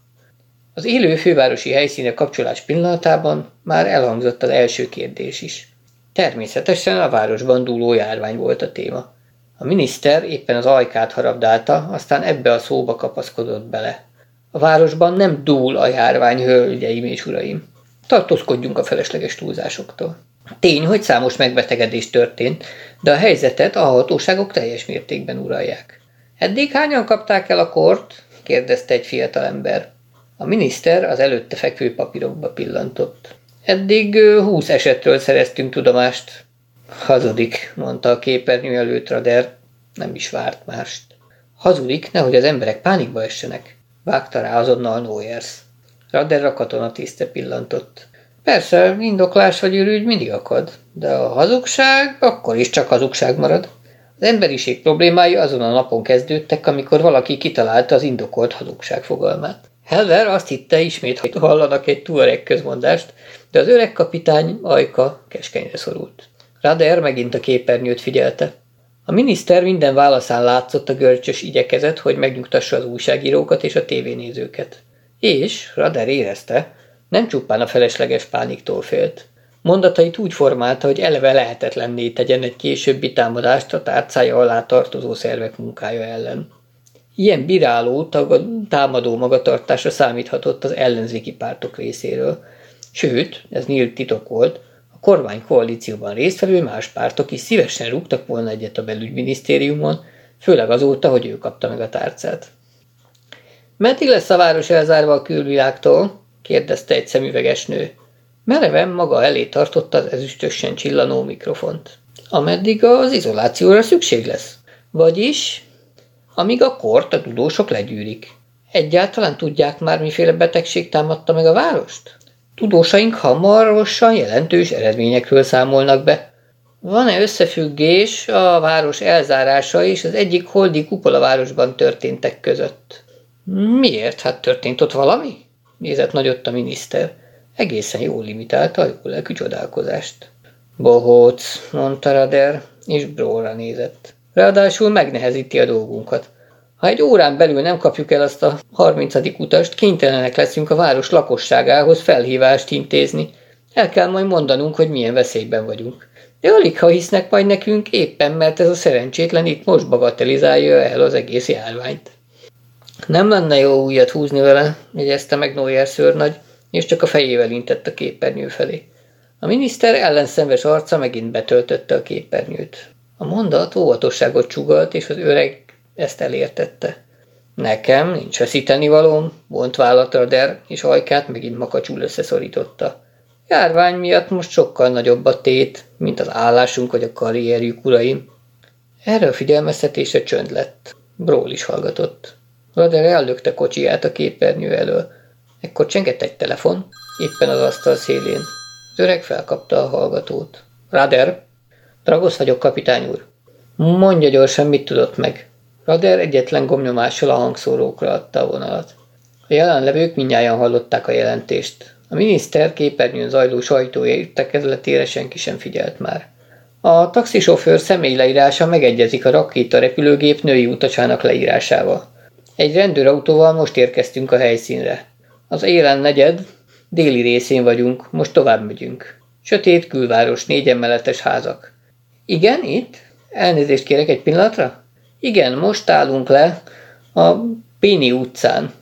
Az élő fővárosi helyszíne kapcsolás pillanatában már elhangzott az első kérdés is. Természetesen a városban dúló járvány volt a téma. A miniszter éppen az ajkát harabdálta, aztán ebbe a szóba kapaszkodott bele. A városban nem dúl a járvány, hölgyeim és uraim. Tartózkodjunk a felesleges túlzásoktól. Tény, hogy számos megbetegedés történt, de a helyzetet a hatóságok teljes mértékben uralják. Eddig hányan kapták el a kort? kérdezte egy fiatalember. A miniszter az előtte fekvő papírokba pillantott. Eddig húsz esetről szereztünk tudomást. Hazudik, mondta a képernyő előtt Rader. Nem is várt mást. Hazudik, nehogy az emberek pánikba essenek. Vágta rá azonnal Noyers. Rader a katonatiszte pillantott. Persze, indoklás vagy ürügy mindig akad, de a hazugság akkor is csak hazugság marad. Az emberiség problémái azon a napon kezdődtek, amikor valaki kitalálta az indokolt hazugság fogalmát. Heller azt hitte ismét, hogy hallanak egy tuareg közmondást, de az öreg kapitány ajka keskenyre szorult. Rader megint a képernyőt figyelte. A miniszter minden válaszán látszott a görcsös igyekezet, hogy megnyugtassa az újságírókat és a tévénézőket. És Rader érezte, nem csupán a felesleges pániktól félt. Mondatait úgy formálta, hogy eleve lehetetlenné tegyen egy későbbi támadást a tárcája alá tartozó szervek munkája ellen. Ilyen bíráló, tagad, támadó magatartásra számíthatott az ellenzéki pártok részéről. Sőt, ez nyílt titok volt, a kormány koalícióban résztvevő más pártok is szívesen rúgtak volna egyet a belügyminisztériumon, főleg azóta, hogy ő kapta meg a tárcát. Meddig lesz a város elzárva a külvilágtól? kérdezte egy szemüveges nő. Mereven maga elé tartotta az ezüstösen csillanó mikrofont. Ameddig az izolációra szükség lesz. Vagyis, amíg a kort a tudósok legyűrik. Egyáltalán tudják már, miféle betegség támadta meg a várost? Tudósaink hamarosan jelentős eredményekről számolnak be. Van-e összefüggés a város elzárása és az egyik holdi kupolavárosban történtek között? Miért? Hát történt ott valami? Nézett nagyot a miniszter. Egészen jól limitálta a jó lelkű csodálkozást. Bohóc, mondta Rader, és Bróra nézett. Ráadásul megnehezíti a dolgunkat. Ha egy órán belül nem kapjuk el azt a 30. utast, kénytelenek leszünk a város lakosságához felhívást intézni. El kell majd mondanunk, hogy milyen veszélyben vagyunk. De alig ha hisznek majd nekünk, éppen mert ez a szerencsétlen itt most bagatelizálja el az egész járványt. Nem lenne jó újat húzni vele, jegyezte meg Noyer szőrnagy, és csak a fejével intett a képernyő felé. A miniszter ellenszenves arca megint betöltötte a képernyőt. A mondat óvatosságot csugalt, és az öreg ezt elértette. Nekem nincs veszíteni valóm, vont vállatra der, és ajkát megint makacsul összeszorította. Járvány miatt most sokkal nagyobb a tét, mint az állásunk vagy a karrierjük, uraim. Erre a figyelmeztetése csönd lett. Bról is hallgatott. Rader ellökte kocsiját a képernyő elől. Ekkor csengett egy telefon, éppen az asztal szélén. Az öreg felkapta a hallgatót. Rader, Dragosz vagyok, kapitány úr. Mondja gyorsan, mit tudott meg. Rader egyetlen gomnyomással a hangszórókra adta a vonalat. A jelenlevők mindjárt hallották a jelentést. A miniszter képernyőn zajló sajtóértekezletére senki sem figyelt már. A taxisofőr személyleírása megegyezik a rakéta repülőgép női utasának leírásával. Egy rendőrautóval most érkeztünk a helyszínre. Az élen negyed, déli részén vagyunk, most tovább megyünk. Sötét külváros, négy emeletes házak. Igen, itt? Elnézést kérek egy pillanatra? Igen, most állunk le a Pini utcán.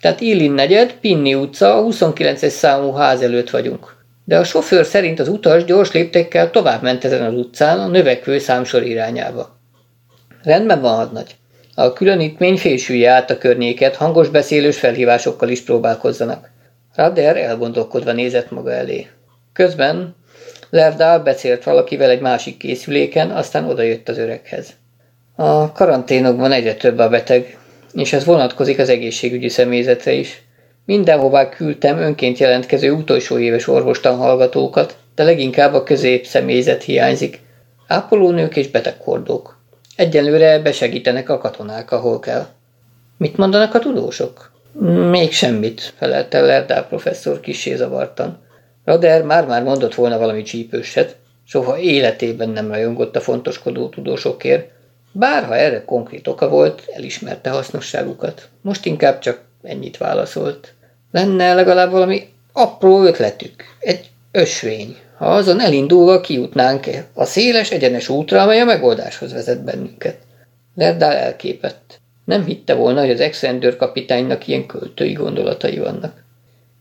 Tehát Illin negyed, Pinni utca, a 29-es számú ház előtt vagyunk. De a sofőr szerint az utas gyors léptekkel tovább ment ezen az utcán a növekvő számsor irányába. Rendben van, hadnagy. A különítmény fésülje át a környéket, hangos beszélős felhívásokkal is próbálkozzanak. Rader elgondolkodva nézett maga elé. Közben Lerdál beszélt valakivel egy másik készüléken, aztán odajött az öreghez. A karanténokban egyre több a beteg, és ez vonatkozik az egészségügyi személyzetre is. Mindenhová küldtem önként jelentkező utolsó éves orvostan hallgatókat, de leginkább a közép személyzet hiányzik. Ápolónők és betegkordók. Egyelőre besegítenek a katonák, ahol kell. Mit mondanak a tudósok? Még semmit, felelte Lerdál professzor kisé zavartan. Rader már-már mondott volna valami csípőset, soha életében nem rajongott a fontoskodó tudósokért, bár ha erre konkrét oka volt, elismerte hasznosságukat. Most inkább csak ennyit válaszolt. Lenne legalább valami apró ötletük, egy ösvény. Ha azon elindulva kijutnánk a széles, egyenes útra, amely a megoldáshoz vezet bennünket. Lerdál elképett. Nem hitte volna, hogy az ex kapitánynak ilyen költői gondolatai vannak.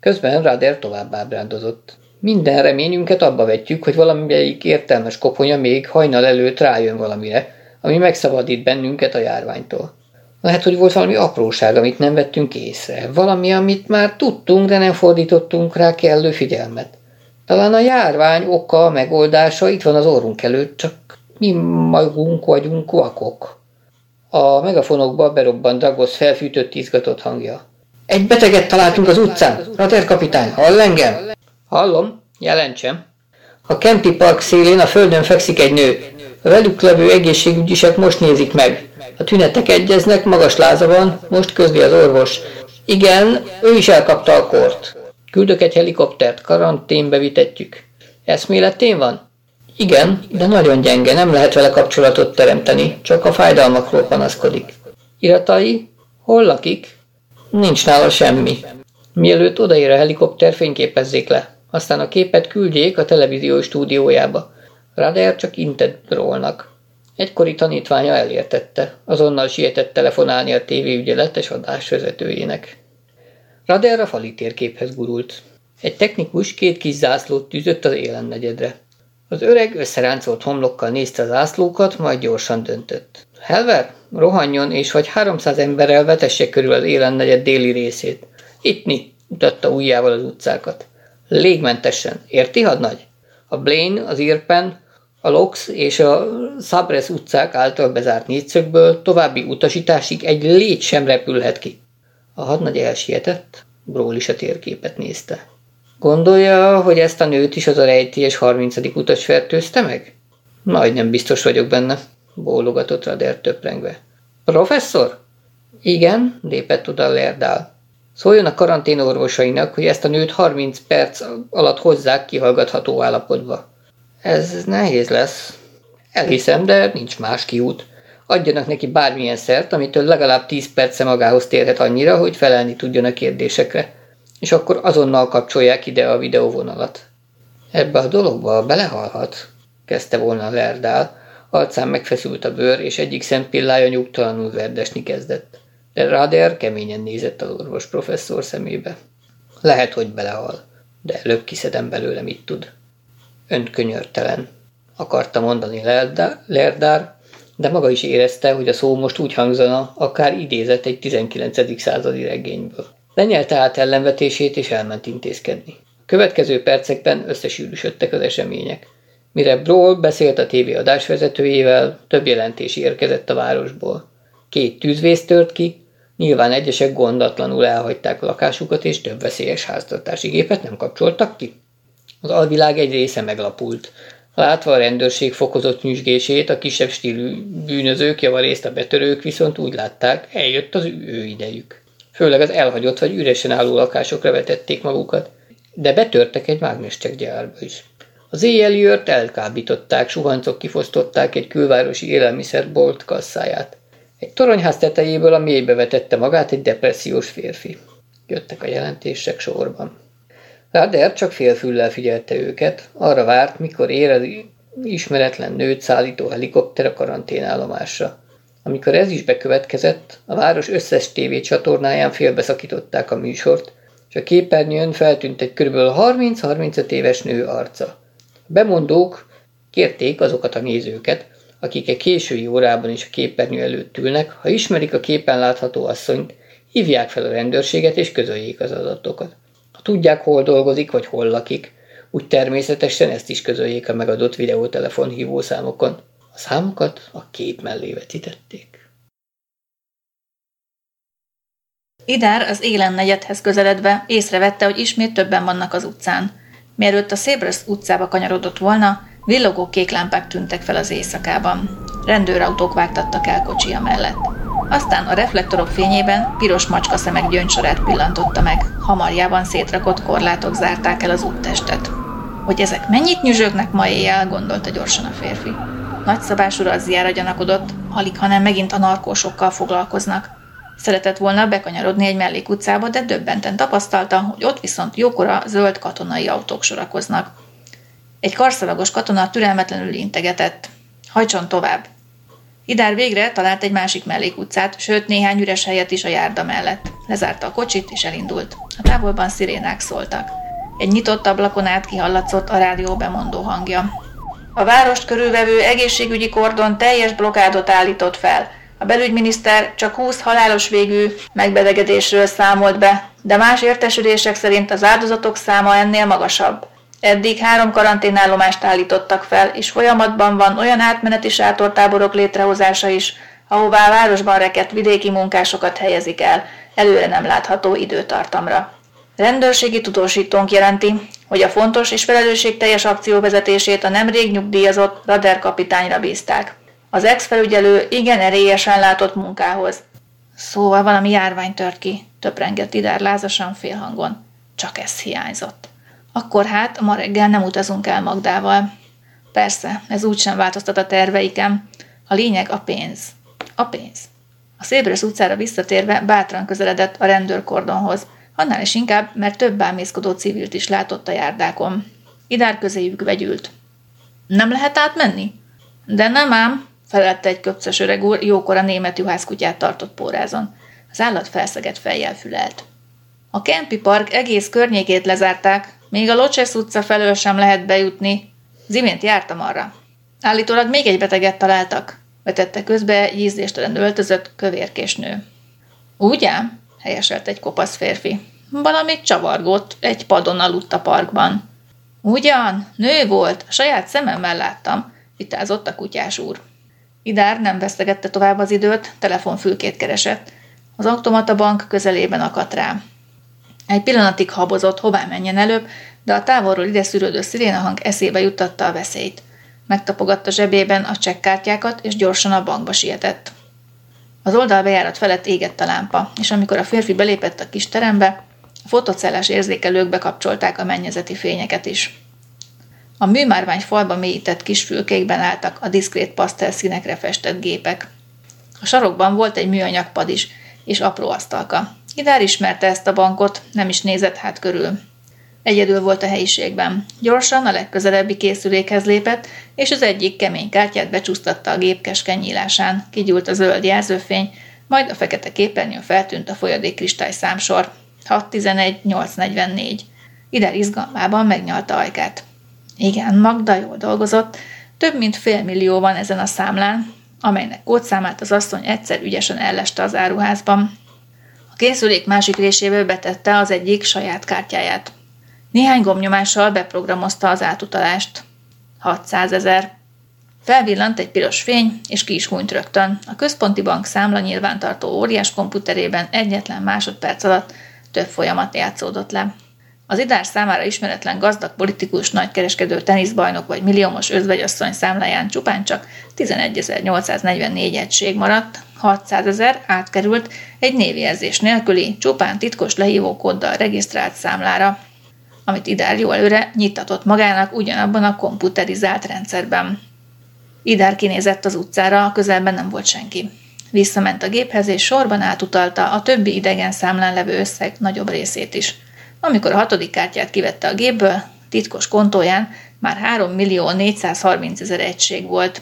Közben Rader tovább ábrándozott. Minden reményünket abba vetjük, hogy valamelyik értelmes koponya még hajnal előtt rájön valamire, ami megszabadít bennünket a járványtól. Lehet, hogy volt valami apróság, amit nem vettünk észre. Valami, amit már tudtunk, de nem fordítottunk rá kellő figyelmet. Talán a járvány oka, megoldása itt van az orrunk előtt, csak mi magunk vagyunk vakok. A megafonokba berobbant Dragos felfűtött, izgatott hangja. Egy beteget találtunk az utcán. Rater kapitány, hall engem? Hallom, jelentsem. A Kempi Park szélén a földön fekszik egy nő. A velük levő egészségügyisek most nézik meg. A tünetek egyeznek, magas láza van, most közli az orvos. Igen, ő is elkapta a kort. Küldök egy helikoptert, karanténbe vitetjük. Eszméletén van? Igen, de nagyon gyenge, nem lehet vele kapcsolatot teremteni, csak a fájdalmakról panaszkodik. Iratai? Hol lakik? Nincs nála semmi. Mielőtt odaér a helikopter, fényképezzék le. Aztán a képet küldjék a televízió stúdiójába. Rader csak intett rólnak. Egykori tanítványa elértette. Azonnal sietett telefonálni a tévéügyeletes adásvezetőjének. Rader a fali térképhez gurult. Egy technikus két kis zászlót tűzött az élennegyedre. Az öreg összeráncolt homlokkal nézte az ászlókat, majd gyorsan döntött. Helver, rohanjon, és vagy 300 emberrel vetesse körül az élennegyed déli részét. Ittni, mutatta ujjával az utcákat. Légmentesen, érti, hadnagy? A Blaine, az Irpen, a Lox és a Sabres utcák által bezárt négyszögből további utasításig egy légy sem repülhet ki. A hadnagy elsietett, Bról is a térképet nézte. Gondolja, hogy ezt a nőt is az a rejtélyes 30. utas fertőzte meg? Majdnem biztos vagyok benne, bólogatott Rader töprengve. Professzor? Igen, lépett oda Lerdál. Szóljon a karantén orvosainak, hogy ezt a nőt 30 perc alatt hozzák kihallgatható állapotba. Ez nehéz lesz. Elhiszem, de nincs más kiút. Adjanak neki bármilyen szert, amitől legalább 10 perce magához térhet annyira, hogy felelni tudjon a kérdésekre. És akkor azonnal kapcsolják ide a videóvonalat. Ebbe a dologba belehalhat, kezdte volna Lerdál, arcán megfeszült a bőr, és egyik szempillája nyugtalanul verdesni kezdett. De Rader keményen nézett az orvos professzor szemébe. Lehet, hogy belehal, de előbb kiszedem belőle, mit tud. Önt könyörtelen, akarta mondani Lerdár, de maga is érezte, hogy a szó most úgy hangzana, akár idézett egy 19. századi regényből. Lenyelte át ellenvetését, és elment intézkedni. Következő percekben összesűrűsödtek az események. Mire Brawl beszélt a tévé adásvezetőjével, több jelentés érkezett a városból. Két tűzvész tört ki, nyilván egyesek gondatlanul elhagyták a lakásukat, és több veszélyes háztartási gépet nem kapcsoltak ki. Az alvilág egy része meglapult. Látva a rendőrség fokozott nyüzsgését, a kisebb stílű bűnözők, javarészt a betörők viszont úgy látták, eljött az ő idejük. Főleg az elhagyott vagy üresen álló lakásokra vetették magukat. de betörtek egy mágnescseggyárba is. Az éjjeli ört elkábították, suhancok kifosztották egy külvárosi élelmiszerbolt kasszáját. Egy toronyház tetejéből a mélybe vetette magát egy depressziós férfi. Jöttek a jelentések sorban. Ráder csak félfüllel figyelte őket, arra várt, mikor ér az ismeretlen nőt szállító helikopter a karanténállomásra. Amikor ez is bekövetkezett, a város összes tévécsatornáján félbeszakították a műsort, és a képernyőn feltűnt egy kb. 30-35 éves nő arca. A bemondók kérték azokat a nézőket, akik egy késői órában is a képernyő előtt ülnek, ha ismerik a képen látható asszonyt, hívják fel a rendőrséget és közöljék az adatokat. Ha tudják, hol dolgozik vagy hol lakik, úgy természetesen ezt is közöljék a megadott videótelefon hívószámokon. A számokat a kép mellé vetítették. Idár az élen negyedhez közeledve észrevette, hogy ismét többen vannak az utcán. Mielőtt a Szébrösz utcába kanyarodott volna, villogó kék lámpák tűntek fel az éjszakában. Rendőrautók vágtattak el kocsia mellett. Aztán a reflektorok fényében piros macska szemek gyöngysorát pillantotta meg, hamarjában szétrakott korlátok zárták el az úttestet. Hogy ezek mennyit nyüzsögnek ma éjjel, gondolta gyorsan a férfi. Nagyszabású razziára gyanakodott, alig hanem megint a narkósokkal foglalkoznak. Szeretett volna bekanyarodni egy mellékutcába, de döbbenten tapasztalta, hogy ott viszont jókora zöld katonai autók sorakoznak. Egy karszalagos katona türelmetlenül integetett. Hajtson tovább! Idár végre talált egy másik mellékutcát, sőt néhány üres helyet is a járda mellett. Lezárta a kocsit és elindult. A távolban szirénák szóltak. Egy nyitott ablakon át kihallatszott a rádió bemondó hangja. A várost körülvevő egészségügyi kordon teljes blokádot állított fel. A belügyminiszter csak 20 halálos végű megbetegedésről számolt be, de más értesülések szerint az áldozatok száma ennél magasabb. Eddig három karanténállomást állítottak fel, és folyamatban van olyan átmeneti sátortáborok létrehozása is, ahová városban rekett vidéki munkásokat helyezik el, előre nem látható időtartamra. Rendőrségi tudósítónk jelenti, hogy a fontos és felelősségteljes akció vezetését a nemrég nyugdíjazott Rader kapitányra bízták. Az ex-felügyelő igen erélyesen látott munkához. Szóval valami járvány tört ki, töprengett Idár lázasan félhangon. Csak ez hiányzott. Akkor hát ma reggel nem utazunk el Magdával. Persze, ez úgysem változtat a terveikem. A lényeg a pénz. A pénz. A Szébrösz utcára visszatérve bátran közeledett a rendőrkordonhoz, annál is inkább, mert több bámészkodó civilt is látott a járdákon. Idár közéjük vegyült. Nem lehet átmenni? De nem ám, felette egy köpcös öreg úr, jókora német juhászkutyát tartott pórázon. Az állat felszegett fejjel fülelt. A Kempi Park egész környékét lezárták, még a Locsesz utca felől sem lehet bejutni. Zimént jártam arra. Állítólag még egy beteget találtak, vetette közbe ízléstelen öltözött kövérkés nő. Úgy helyeselt egy kopasz férfi. Valamit csavargott, egy padon aludt a parkban. Ugyan, nő volt, saját szememmel láttam, vitázott a kutyás úr. Idár nem vesztegette tovább az időt, telefonfülkét keresett. Az automata bank közelében akadt rá. Egy pillanatig habozott, hová menjen előbb, de a távolról ide szűrődő szirénahang eszébe juttatta a veszélyt. Megtapogatta zsebében a csekkártyákat, és gyorsan a bankba sietett. Az oldalbejárat felett égett a lámpa, és amikor a férfi belépett a kis terembe, a fotocellás érzékelők bekapcsolták a mennyezeti fényeket is. A műmárvány falba mélyített kis fülkékben álltak a diszkrét pasztel színekre festett gépek. A sarokban volt egy műanyag pad is, és apró asztalka. Idár ismerte ezt a bankot, nem is nézett hát körül. Egyedül volt a helyiségben. Gyorsan a legközelebbi készülékhez lépett, és az egyik kemény kártyát becsúsztatta a gép keskeny nyílásán. Kigyúlt a zöld jelzőfény, majd a fekete képernyőn feltűnt a folyadék kristály számsor. 611-844. Ide izgalmában megnyalta ajkát. Igen, Magda jól dolgozott, több mint fél millió van ezen a számlán, amelynek kódszámát az asszony egyszer ügyesen elleste az áruházban. A készülék másik részéből betette az egyik saját kártyáját. Néhány gomnyomással beprogramozta az átutalást. 600 ezer. Felvillant egy piros fény, és ki is hunyt rögtön. A központi bank számla nyilvántartó óriás komputerében egyetlen másodperc alatt több folyamat játszódott le. Az idár számára ismeretlen gazdag politikus, nagykereskedő, teniszbajnok vagy milliómos özvegyasszony számláján csupán csak 11.844 egység maradt, 600 ezer átkerült egy névjelzés nélküli, csupán titkos lehívókóddal regisztrált számlára. Amit Idár jó előre nyitatott magának ugyanabban a komputerizált rendszerben. Idár kinézett az utcára, közelben nem volt senki. Visszament a géphez, és sorban átutalta a többi idegen számlán levő összeg nagyobb részét is. Amikor a hatodik kártyát kivette a gépből, titkos kontóján már 3 millió 430 ezer egység volt.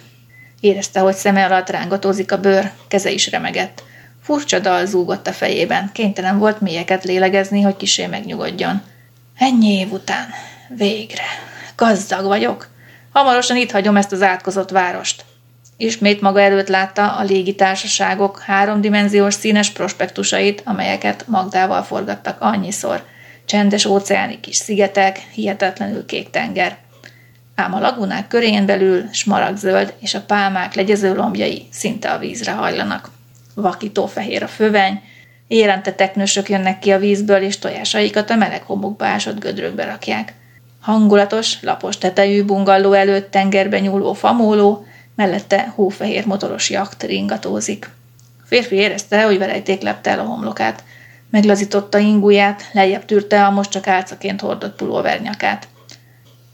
Érezte, hogy szeme alatt rángatózik a bőr, keze is remegett. Furcsa dal zúgott a fejében, kénytelen volt mélyeket lélegezni, hogy kisé megnyugodjon. Ennyi év után. Végre. Gazdag vagyok. Hamarosan itt hagyom ezt az átkozott várost. Ismét maga előtt látta a légitársaságok háromdimenziós színes prospektusait, amelyeket Magdával forgattak annyiszor. Csendes óceáni kis szigetek, hihetetlenül kék tenger. Ám a lagunák körén belül smaragzöld és a pálmák legyező lombjai szinte a vízre hajlanak. Vakító fehér a föveny, Érente teknősök jönnek ki a vízből, és tojásaikat a meleg homokba ásott gödrökbe rakják. Hangulatos, lapos tetejű bungalló előtt tengerbe nyúló famóló, mellette hófehér motoros jakt ringatózik. A férfi érezte, hogy verejték lepte el a homlokát. Meglazította inguját, lejjebb tűrte a most csak álcaként hordott pulóvernyakát.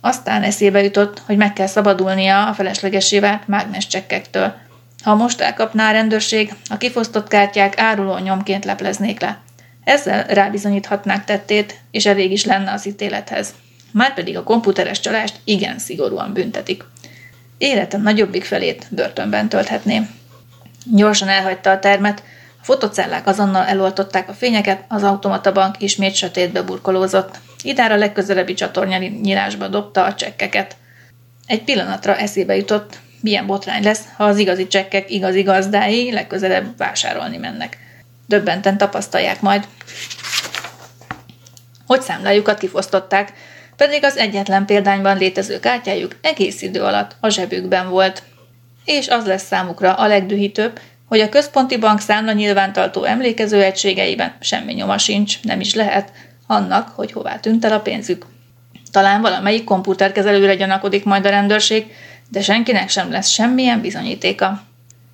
Aztán eszébe jutott, hogy meg kell szabadulnia a feleslegesé vált mágnes csekkektől – ha most elkapná a rendőrség, a kifosztott kártyák áruló nyomként lepleznék le. Ezzel rábizonyíthatnák tettét, és elég is lenne az ítélethez. Márpedig a komputeres csalást igen szigorúan büntetik. Életem nagyobbik felét börtönben tölthetné. Gyorsan elhagyta a termet, fotocellák azonnal eloltották a fényeket, az automata bank ismét sötétbe burkolózott. A legközelebbi csatornya nyílásba dobta a csekkeket. Egy pillanatra eszébe jutott, milyen botrány lesz, ha az igazi csekkek igazi gazdái legközelebb vásárolni mennek. Döbbenten tapasztalják majd. Hogy számlájukat kifosztották, pedig az egyetlen példányban létező kártyájuk egész idő alatt a zsebükben volt. És az lesz számukra a legdühítőbb, hogy a központi bank számla nyilvántartó emlékező egységeiben semmi nyoma sincs, nem is lehet, annak, hogy hová tűnt el a pénzük. Talán valamelyik komputerkezelőre gyanakodik majd a rendőrség, de senkinek sem lesz semmilyen bizonyítéka.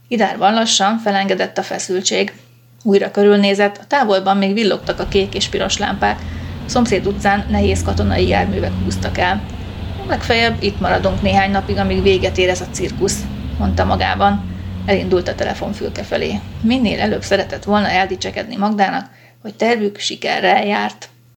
Idárban lassan felengedett a feszültség. Újra körülnézett, a távolban még villogtak a kék és piros lámpák, szomszéd utcán nehéz katonai járművek húztak el. Legfeljebb itt maradunk néhány napig, amíg véget ér ez a cirkusz, mondta magában. Elindult a telefonfülke felé. Minél előbb szeretett volna eldicsekedni Magdának, hogy tervük sikerrel járt.